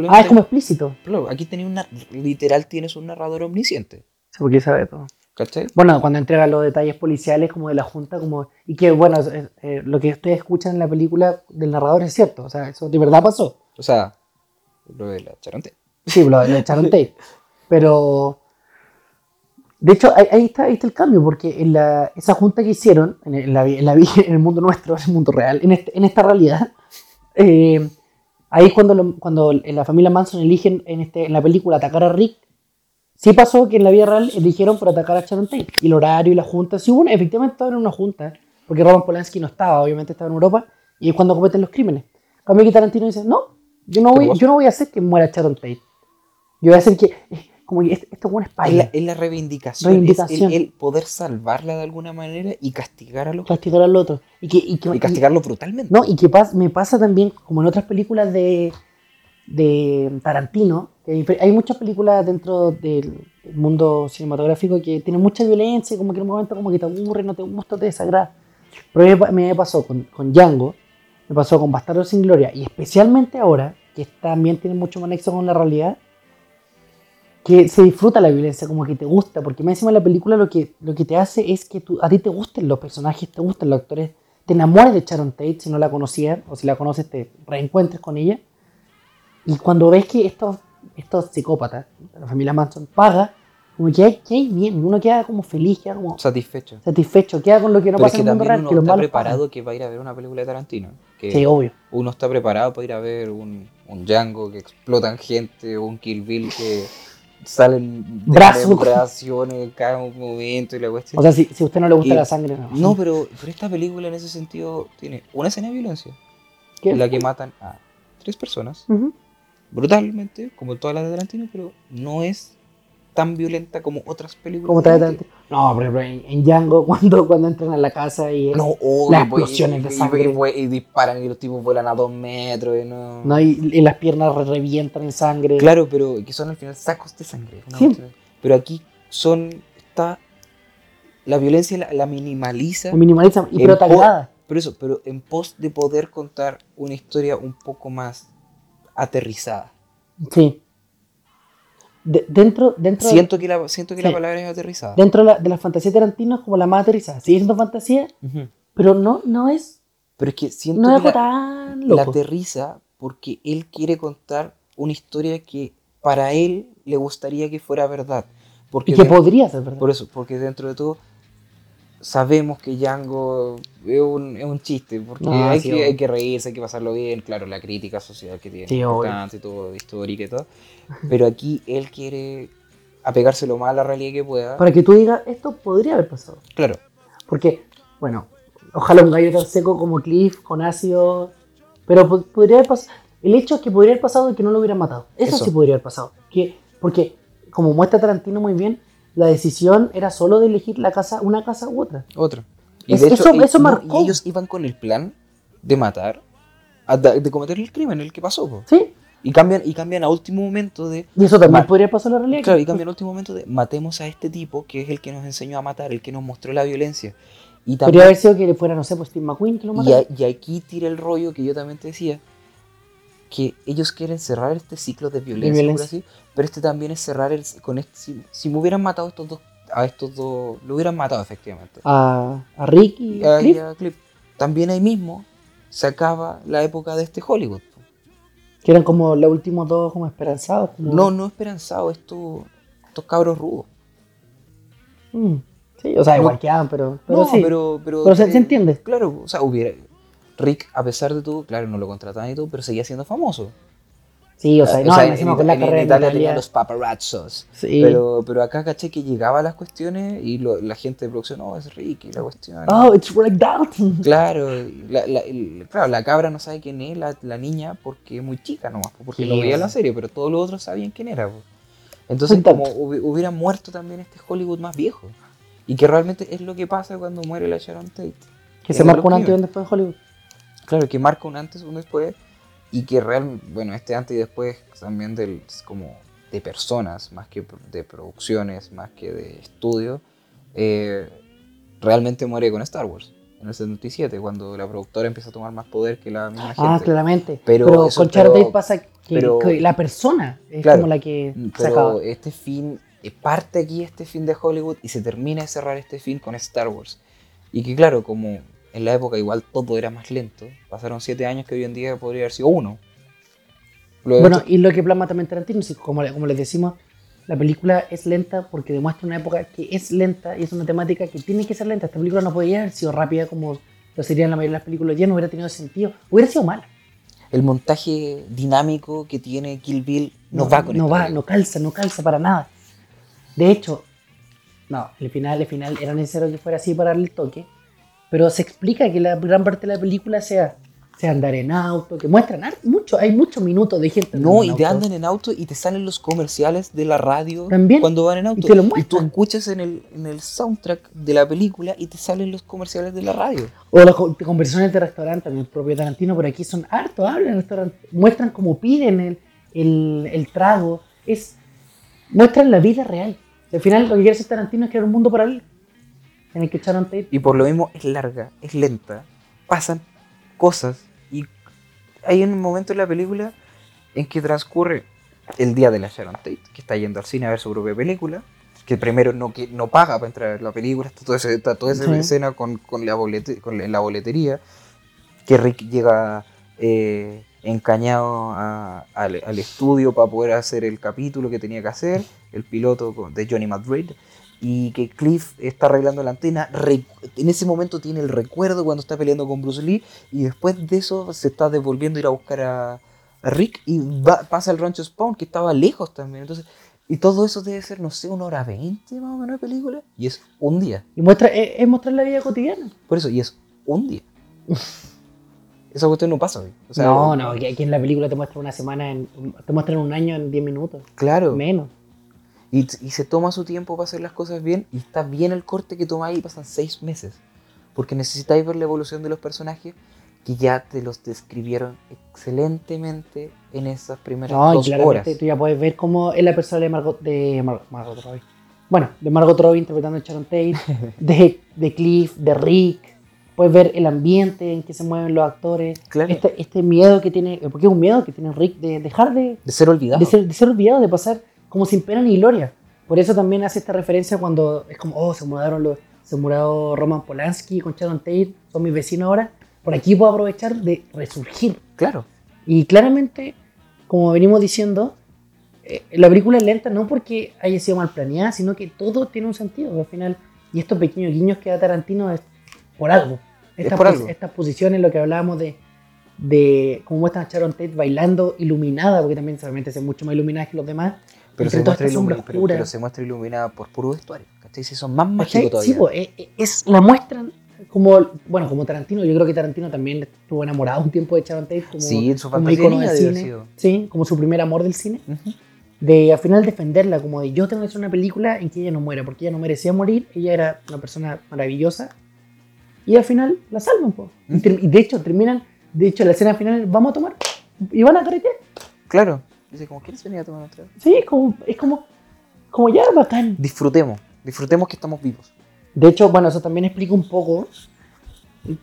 Ah, es como explícito. Aquí tenés una, literal tienes un narrador omnisciente. Sí, porque sabe todo. ¿Cachai? Bueno, cuando entrega los detalles policiales como de la Junta, como y que bueno, eh, lo que ustedes escuchan en la película del narrador es cierto, o sea, eso de verdad pasó. O sea, lo de la charonte. Sí, lo, lo echaron tape. Pero, de hecho, ahí, ahí está, ahí está el cambio, porque en la, esa junta que hicieron, en, la, en, la en el mundo nuestro, en el mundo real, en, este- en esta realidad, eh, ahí es cuando, lo- cuando la familia Manson eligen en, este, en la película atacar a Rick, sí pasó que en la vida real eligieron por atacar a Sharon Tate. Y el horario y la junta, sí hubo una- efectivamente estaban en una junta, porque Roman Polanski no estaba, obviamente estaba en Europa, y es cuando cometen los crímenes. En cambio que Tarantino dice, no, yo no voy, yo no voy a hacer que muera Sharon Tate. Yo voy a hacer que, como que este, este buen Es la, es la reivindicación, Reivindicación. Es el, el poder salvarla de alguna manera y castigar a los castigar al otro. Y que, y que- y castigarlo brutalmente. No, y que pas- me pasa también, como en otras películas de, de Tarantino, que hay, muchas películas dentro del mundo cinematográfico que tienen mucha violencia, como que en un momento como que te aburre, no te gusta, te desagrada. Pero me me pasó con, con Django, me pasó con Bastardo sin Gloria, y especialmente ahora, que también tiene mucho más nexo con la realidad, que se disfruta la violencia, como que te gusta, porque más encima la película lo que, lo que te hace es que tú, a ti te gusten los personajes, te gusten los actores, te enamores de Sharon Tate si no la conocías, o si la conoces te reencuentres con ella. Y cuando ves que estos, estos psicópatas, la familia Manson, paga, como que hay, que hay bien, uno queda como feliz, queda como Satisfecho. satisfecho, queda con lo que no Pero es pasa que en el mundo real, uno que está preparado pagan. que va a ir a ver una película de Tarantino. Que Sí, obvio. uno está preparado para ir a ver un, un Django que explotan gente o un Kill Bill que salen Brazos. desmembraciones en cada momento y la cuestión. O sea, si, si a usted no le gusta Y- la sangre, no. no, pero, pero esta película en ese sentido tiene una escena de violencia ¿Qué? en la que matan a tres personas brutalmente, como todas las de Tarantino, pero no es tan violenta como otras películas. Como de Tarantino. No, pero en, en Django, cuando, cuando entran a la casa y. No, obvio, Las explosiones y- de sangre. Y, y disparan y los tipos vuelan a dos metros y no... No, y, las piernas re- revientan en sangre. Claro, pero que son al final sacos de sangre. Sí. Pero aquí son... Está... La violencia la, la minimaliza. Lo minimalizan, y pero agrada. Pero eso, pero en pos de poder contar una historia un poco más aterrizada. Sí. De- dentro dentro, Siento que la, siento que la Sí. palabra es aterrizada. dentro de la, de la fantasía de Tarantino es como la más aterrizada. Sigue siendo fantasía, pero no, no es, Pero es que siento no es que la, tan la loco. aterriza porque él quiere contar una historia que para él le gustaría que fuera verdad. Porque y que de- podría ser verdad. Por eso, porque dentro de todo sabemos que Django es un, es un chiste, porque Ah, hay, sí, que, obvio. hay que reírse, hay que pasarlo bien, claro, la crítica social que tiene, Sí, importante todo, histórica y todo, pero aquí él quiere apegarse lo más a la realidad que pueda, Para que tú digas, esto podría haber pasado. claro, Porque, bueno, ojalá un gallo tan seco como Cliff, con ácido. Pero po- podría haber pasado. El hecho es que podría haber pasado y que no lo hubieran matado. Eso, Eso. sí podría haber pasado. Que, porque, como muestra Tarantino muy bien, la decisión era solo de elegir la casa, una casa u otra. otro. Es- eso- eso marcó. y ellos iban con el plan de matar, a- de, de cometer el crimen, el que pasó, po. ¿Sí? y cambian y cambian a último momento de Y eso también podría pasar en la realidad. Claro, y cambia el último momento de matemos a este tipo que es el que nos enseñó a matar, el que nos mostró la violencia. Y, Podría haber sido que le fuera, no sé, pues Steve McQueen que lo y, a- y aquí tira el rollo que yo también te decía, que ellos quieren cerrar este ciclo de violencia, por violencia. así, pero este también es cerrar el, con este, si, si me hubieran matado a estos dos, a estos dos, lo hubieran matado efectivamente. A, a Rick y a- y Cliff. a Cliff. También ahí mismo se acaba la época de este Hollywood. Que eran como los últimos dos como esperanzados. como- No, no esperanzado, estos, estos cabros rudos. Mm, Sí, o sea, igual quedaban, pero, pero no, sí. pero, pero, Pero se- eh, se entiende. Claro, o sea, hubiera. Rick, a pesar de todo, claro, no lo contrataban y todo, pero seguía siendo famoso. Sí, o sea, no, en, encima en- con la en- carrera en de Italia Natalia. tenían los paparazzos. Sí. Pero, pero acá caché que llegaba las cuestiones y lo- la gente de producción, no, es Rick y la cuestión. Oh, it's Rick Dalton. Claro, y la, la- el- claro, la cabra no sabe quién es la, la niña porque es muy chica nomás, po, porque Sí, no veía o la serie, pero todos los otros sabían quién era. Entonces, como hubi- hubiera muerto también este Hollywood más viejo. Y que realmente es lo que pasa cuando muere la Sharon Tate. Que se de los un antes y un después en Hollywood. Claro, que marca un antes y un después. Y que realmente, bueno, este antes y después también del, como de personas, más que de producciones, más que de estudio, eh, realmente muere con Star Wars. En el 77, cuando la productora empieza a tomar más poder que la misma Ah, gente. claramente. Pero Pero, eso- con Tate pasa Que, Pero- que la persona es Claro, como la que se Pero acaba. este fin, eh, parte aquí este fin de Hollywood y se termina de cerrar este fin con Star Wars. Y que claro, como en la época igual todo era más lento, pasaron siete años que hoy en día podría haber sido uno. Luego Bueno, esto- y lo que plasma también Tarantino, como, como les decimos, la película es lenta porque demuestra una época que es lenta y es una temática que tiene que ser lenta. Esta película no podría haber sido rápida como lo serían la mayoría de las películas. Ya no hubiera tenido sentido. Hubiera sido mala. el montaje dinámico que tiene Kill Bill no, va con no va, película. no calza, no calza para nada. De hecho, no, el final, el final era necesario que fuera así para darle el toque, pero se explica que la gran parte de la película sea, sea andar en auto, que muestran mucho, hay muchos minutos de gente No, y te auto. andan en auto y te salen los comerciales de la radio También. cuando van en auto. te lo tú muestran. escuchas en el, en el soundtrack de la película y te salen los comerciales de la radio. O las co- conversaciones de restaurante, el propio Tarantino, por aquí son harto, hablan en restaurante, muestran cómo piden el, el, el trago, es muestran la vida real. Al final lo que quiere hacer Tarantino es crear un mundo paralelo en el que Y por lo mismo es larga, es lenta, pasan cosas. Y hay un momento en la película en que transcurre el día de la Sharon Tate, que está yendo al cine a ver su propia película, que primero no, que no paga para entrar a ver la película, está toda, ese- está toda esa Sí. escena con, con la bolete- con la, la boletería, que Rick llega eh, encañado a- al, al estudio para poder hacer el capítulo que tenía que hacer, el piloto de Johnny Madrid, y que Cliff está arreglando la antena. En ese momento tiene el recuerdo cuando está peleando con Bruce Lee, y después de eso se está devolviendo a ir a buscar a, a Rick y va- pasa al rancho Spawn, que estaba lejos también. Entonces, y todo eso debe ser, no sé, una hora veinte más o menos de película, y es un día. y muestra, es, es mostrar la vida cotidiana. Por eso, y es un día. Esa cuestión no pasa. O sea, no, no, aquí en la película te muestra una semana, en, te muestran un año en 10 minutos, Claro. menos. Y, y se toma su tiempo para hacer las cosas bien. Y está bien el corte que toma ahí. Pasan seis meses. Porque necesitáis ver la evolución de los personajes que ya te los describieron excelentemente en esas primeras No, y dos horas. tú ya puedes ver cómo es la persona de Margot, de Mar- Margot Robbie. Bueno, de Margot Robbie interpretando a Sharon Tate, de, de Cliff, de Rick. Puedes ver el ambiente en que se mueven los actores. Claro. Este, este miedo que tiene, porque es un miedo que tiene Rick de dejar de, De ser olvidado. de ser, de ser olvidado, de pasar como sin pena ni gloria. Por eso también hace esta referencia cuando es como, oh, se mudaron los, se mudó Roman Polanski con Sharon Tate, son mis vecinos ahora. Por aquí puedo aprovechar de resurgir. Claro. Y claramente, como venimos diciendo, eh, la película es lenta no porque haya sido mal planeada, sino que todo tiene un sentido. Al final, y estos pequeños guiños que da Tarantino es por algo. Estas, por pos- algo. estas posiciones, lo que hablábamos de, de cómo muestran a Sharon Tate bailando iluminada, porque también seguramente es mucho más iluminada que los demás. Pero se, muestra ilumi- pero, pero se muestra iluminada por puro vestuario. ¿Cachai? Si son más mágicos todavía. Sí, po, eh, eh, es, la muestran como, bueno, como Tarantino. Yo creo que Tarantino también estuvo enamorado un tiempo de Sharon Tate como, Sí, en su como fantasía debe haber cine. sido. Sí, como su primer amor del cine. Ujú. De al final defenderla, como de yo tengo que hacer una película en que ella no muera, porque ella no merecía morir, ella era una persona maravillosa. Y al final la salvan, po. Y, ter- y de hecho terminan, de hecho la escena final, vamos a tomar y van a carretear. Claro. Dice, como, ¿quieres venir a tomar otra? Sí, es como, es como, como ya bacán. Disfrutemos. Disfrutemos que estamos vivos. De hecho, bueno, eso también explica un poco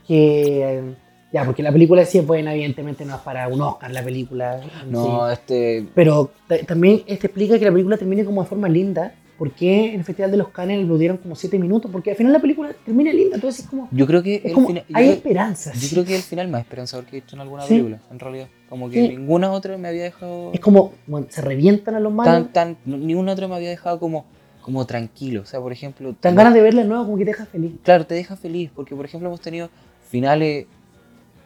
que. eh, Ya, porque la película sí, bueno, evidentemente no es para un Oscar la película. No, sí. este. Pero ta- también este explica que la película termine como de forma linda. ¿Por qué en el Festival de los Cannes lo dieron como 7 minutos? Porque al final la película termina linda. Entonces es como. Yo creo que Es el como final- hay esperanzas. Yo creo que es el final más esperanzador que he visto en alguna Sí. película, en realidad. Como que Sí. ninguna otra me había dejado. Es como, bueno, se revientan a los malos. tan, tan, ninguna otra me había dejado como, como tranquilo. O sea, por ejemplo. Te dan ganas de verla de nuevo, como que te deja feliz. Claro, te deja feliz, porque por ejemplo hemos tenido finales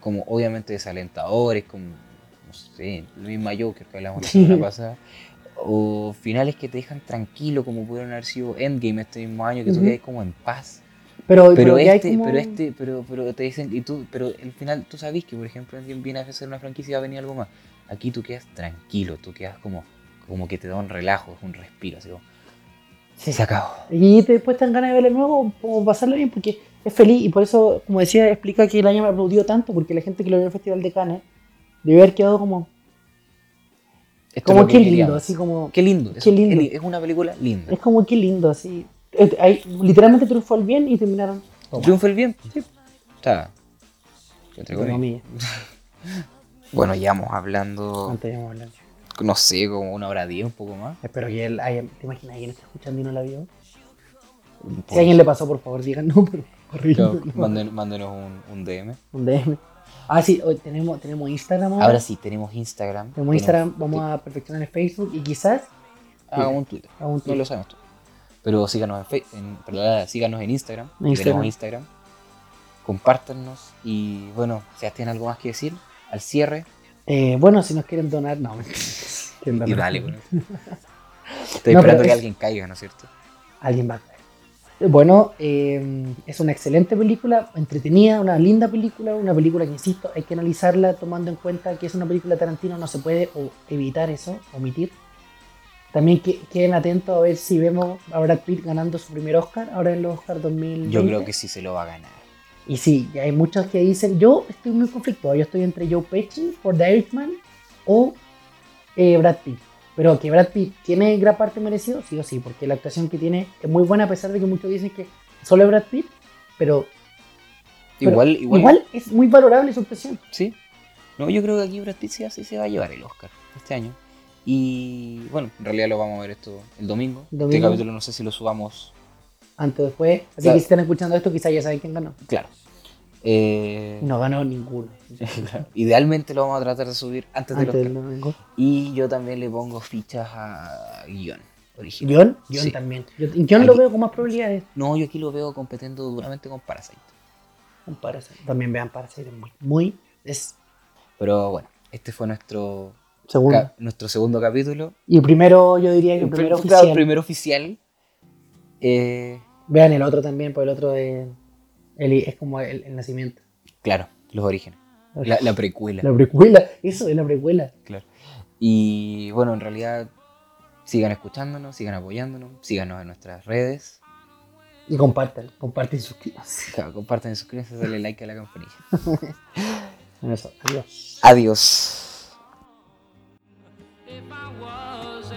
como obviamente desalentadores, como, no sé, el mismo Joker que hablamos la semana pasada, o finales que te dejan tranquilo, como pudieron haber sido Endgame este mismo año, que tú Ujú. quedas como en paz. Pero, Pero hay este, como- pero este, pero, pero te dicen, y tú, pero al final tú sabes que por ejemplo Endgame viene a ser una franquicia y va a venir algo más. Aquí tú quedas tranquilo, tú quedas como, como que te da un relajo, un respiro, así como, Sí. se acabó. Y te- después te dan ganas de verla de nuevo, como pasarla bien, porque es feliz. Y por eso, como decía, explica que el año me aplaudió tanto, porque la gente que lo vio en el Festival de Cannes debe haber quedado como, Esto es como que qué lindo, así como, Qué lindo, Qué lindo. Es una película linda. es como qué lindo, así. Eh, Ahí, literalmente triunfó el bien y terminaron. todo mal. Triunfa el bien. Sí. Está. Entre comillas. Bueno, ya vamos hablando Antes de hablar. no sé, como una hora diez, un poco más. Espero que él haya. ¿Te imaginas alguien está escuchando y no la vio? Si Pues, alguien le pasó, por favor, digan no, pero horrible. claro, no. manden- mándenos un, un DM. Un DM. Ah, sí, hoy tenemos, tenemos Instagram ahora. Ahora sí, tenemos Instagram. Tenemos Instagram, vamos a perfeccionar el Facebook y quizás Hagamos un Twitter. un No lo sabemos tú. Pero síganos en, Fe- en- perdón, síganos en Instagram. Instagram. Tenemos Instagram. Compártanos. Y bueno, Sebastián, ¿algo más que decir? Al cierre. Eh, bueno, si nos quieren donar, no. quieren Y dale, bueno. Estoy No, esperando que es- alguien caiga, ¿no es cierto? Alguien va a caer. Bueno, eh, es una excelente película, entretenida, una linda película, una película que, insisto, hay que analizarla tomando en cuenta que es una película Tarantino, no se puede evitar eso, omitir. También que, queden atentos a ver si vemos a Brad Pitt ganando su primer Oscar, ahora en los Oscar 2020. Yo creo que sí se lo va a ganar. Y sí, hay muchos que dicen, yo estoy muy conflictuado, yo estoy entre Joe Pesci por The Irishman o eh, Brad Pitt. Pero que Brad Pitt tiene gran parte merecido, sí o sí, porque la actuación que tiene es muy buena a pesar de que muchos dicen que solo es Brad Pitt, pero, pero Igual, igual, igual es muy valorable su actuación. Sí. No, yo creo que aquí Brad Pitt sí, sí se va a llevar el Oscar este año. Y bueno, en realidad lo vamos a ver esto el domingo. Este Domingo. capítulo no sé si lo subamos. Antes o después, así Claro. que si están escuchando esto, quizás ya saben quién ganó. Claro. Eh, no ganó ninguno. Idealmente lo vamos a tratar de subir antes del Antes Oscar. del domingo. Y yo también le pongo fichas a guion original. John Sí. también. Yo, lo Aquí- veo con más probabilidades. No, yo aquí lo veo competiendo duramente con Parasite. con Parasite. También vean Parasite, muy, muy, es Pero bueno, este fue nuestro, segundo. ca- nuestro segundo capítulo. Y primero, yo diría que el primero Claro, oficial. primer oficial. Eh, Vean el otro también, porque el otro de, el- es como el, el nacimiento. claro, los orígenes. La, la precuela. La precuela, eso es la precuela. Claro. Y bueno, en realidad, sigan escuchándonos, sigan apoyándonos, síganos en nuestras redes. Y compartan, comparten y suscríbanse. Claro, compartan, suscríbanse, dale like a la campanilla. Eso, adiós. Adiós. If I was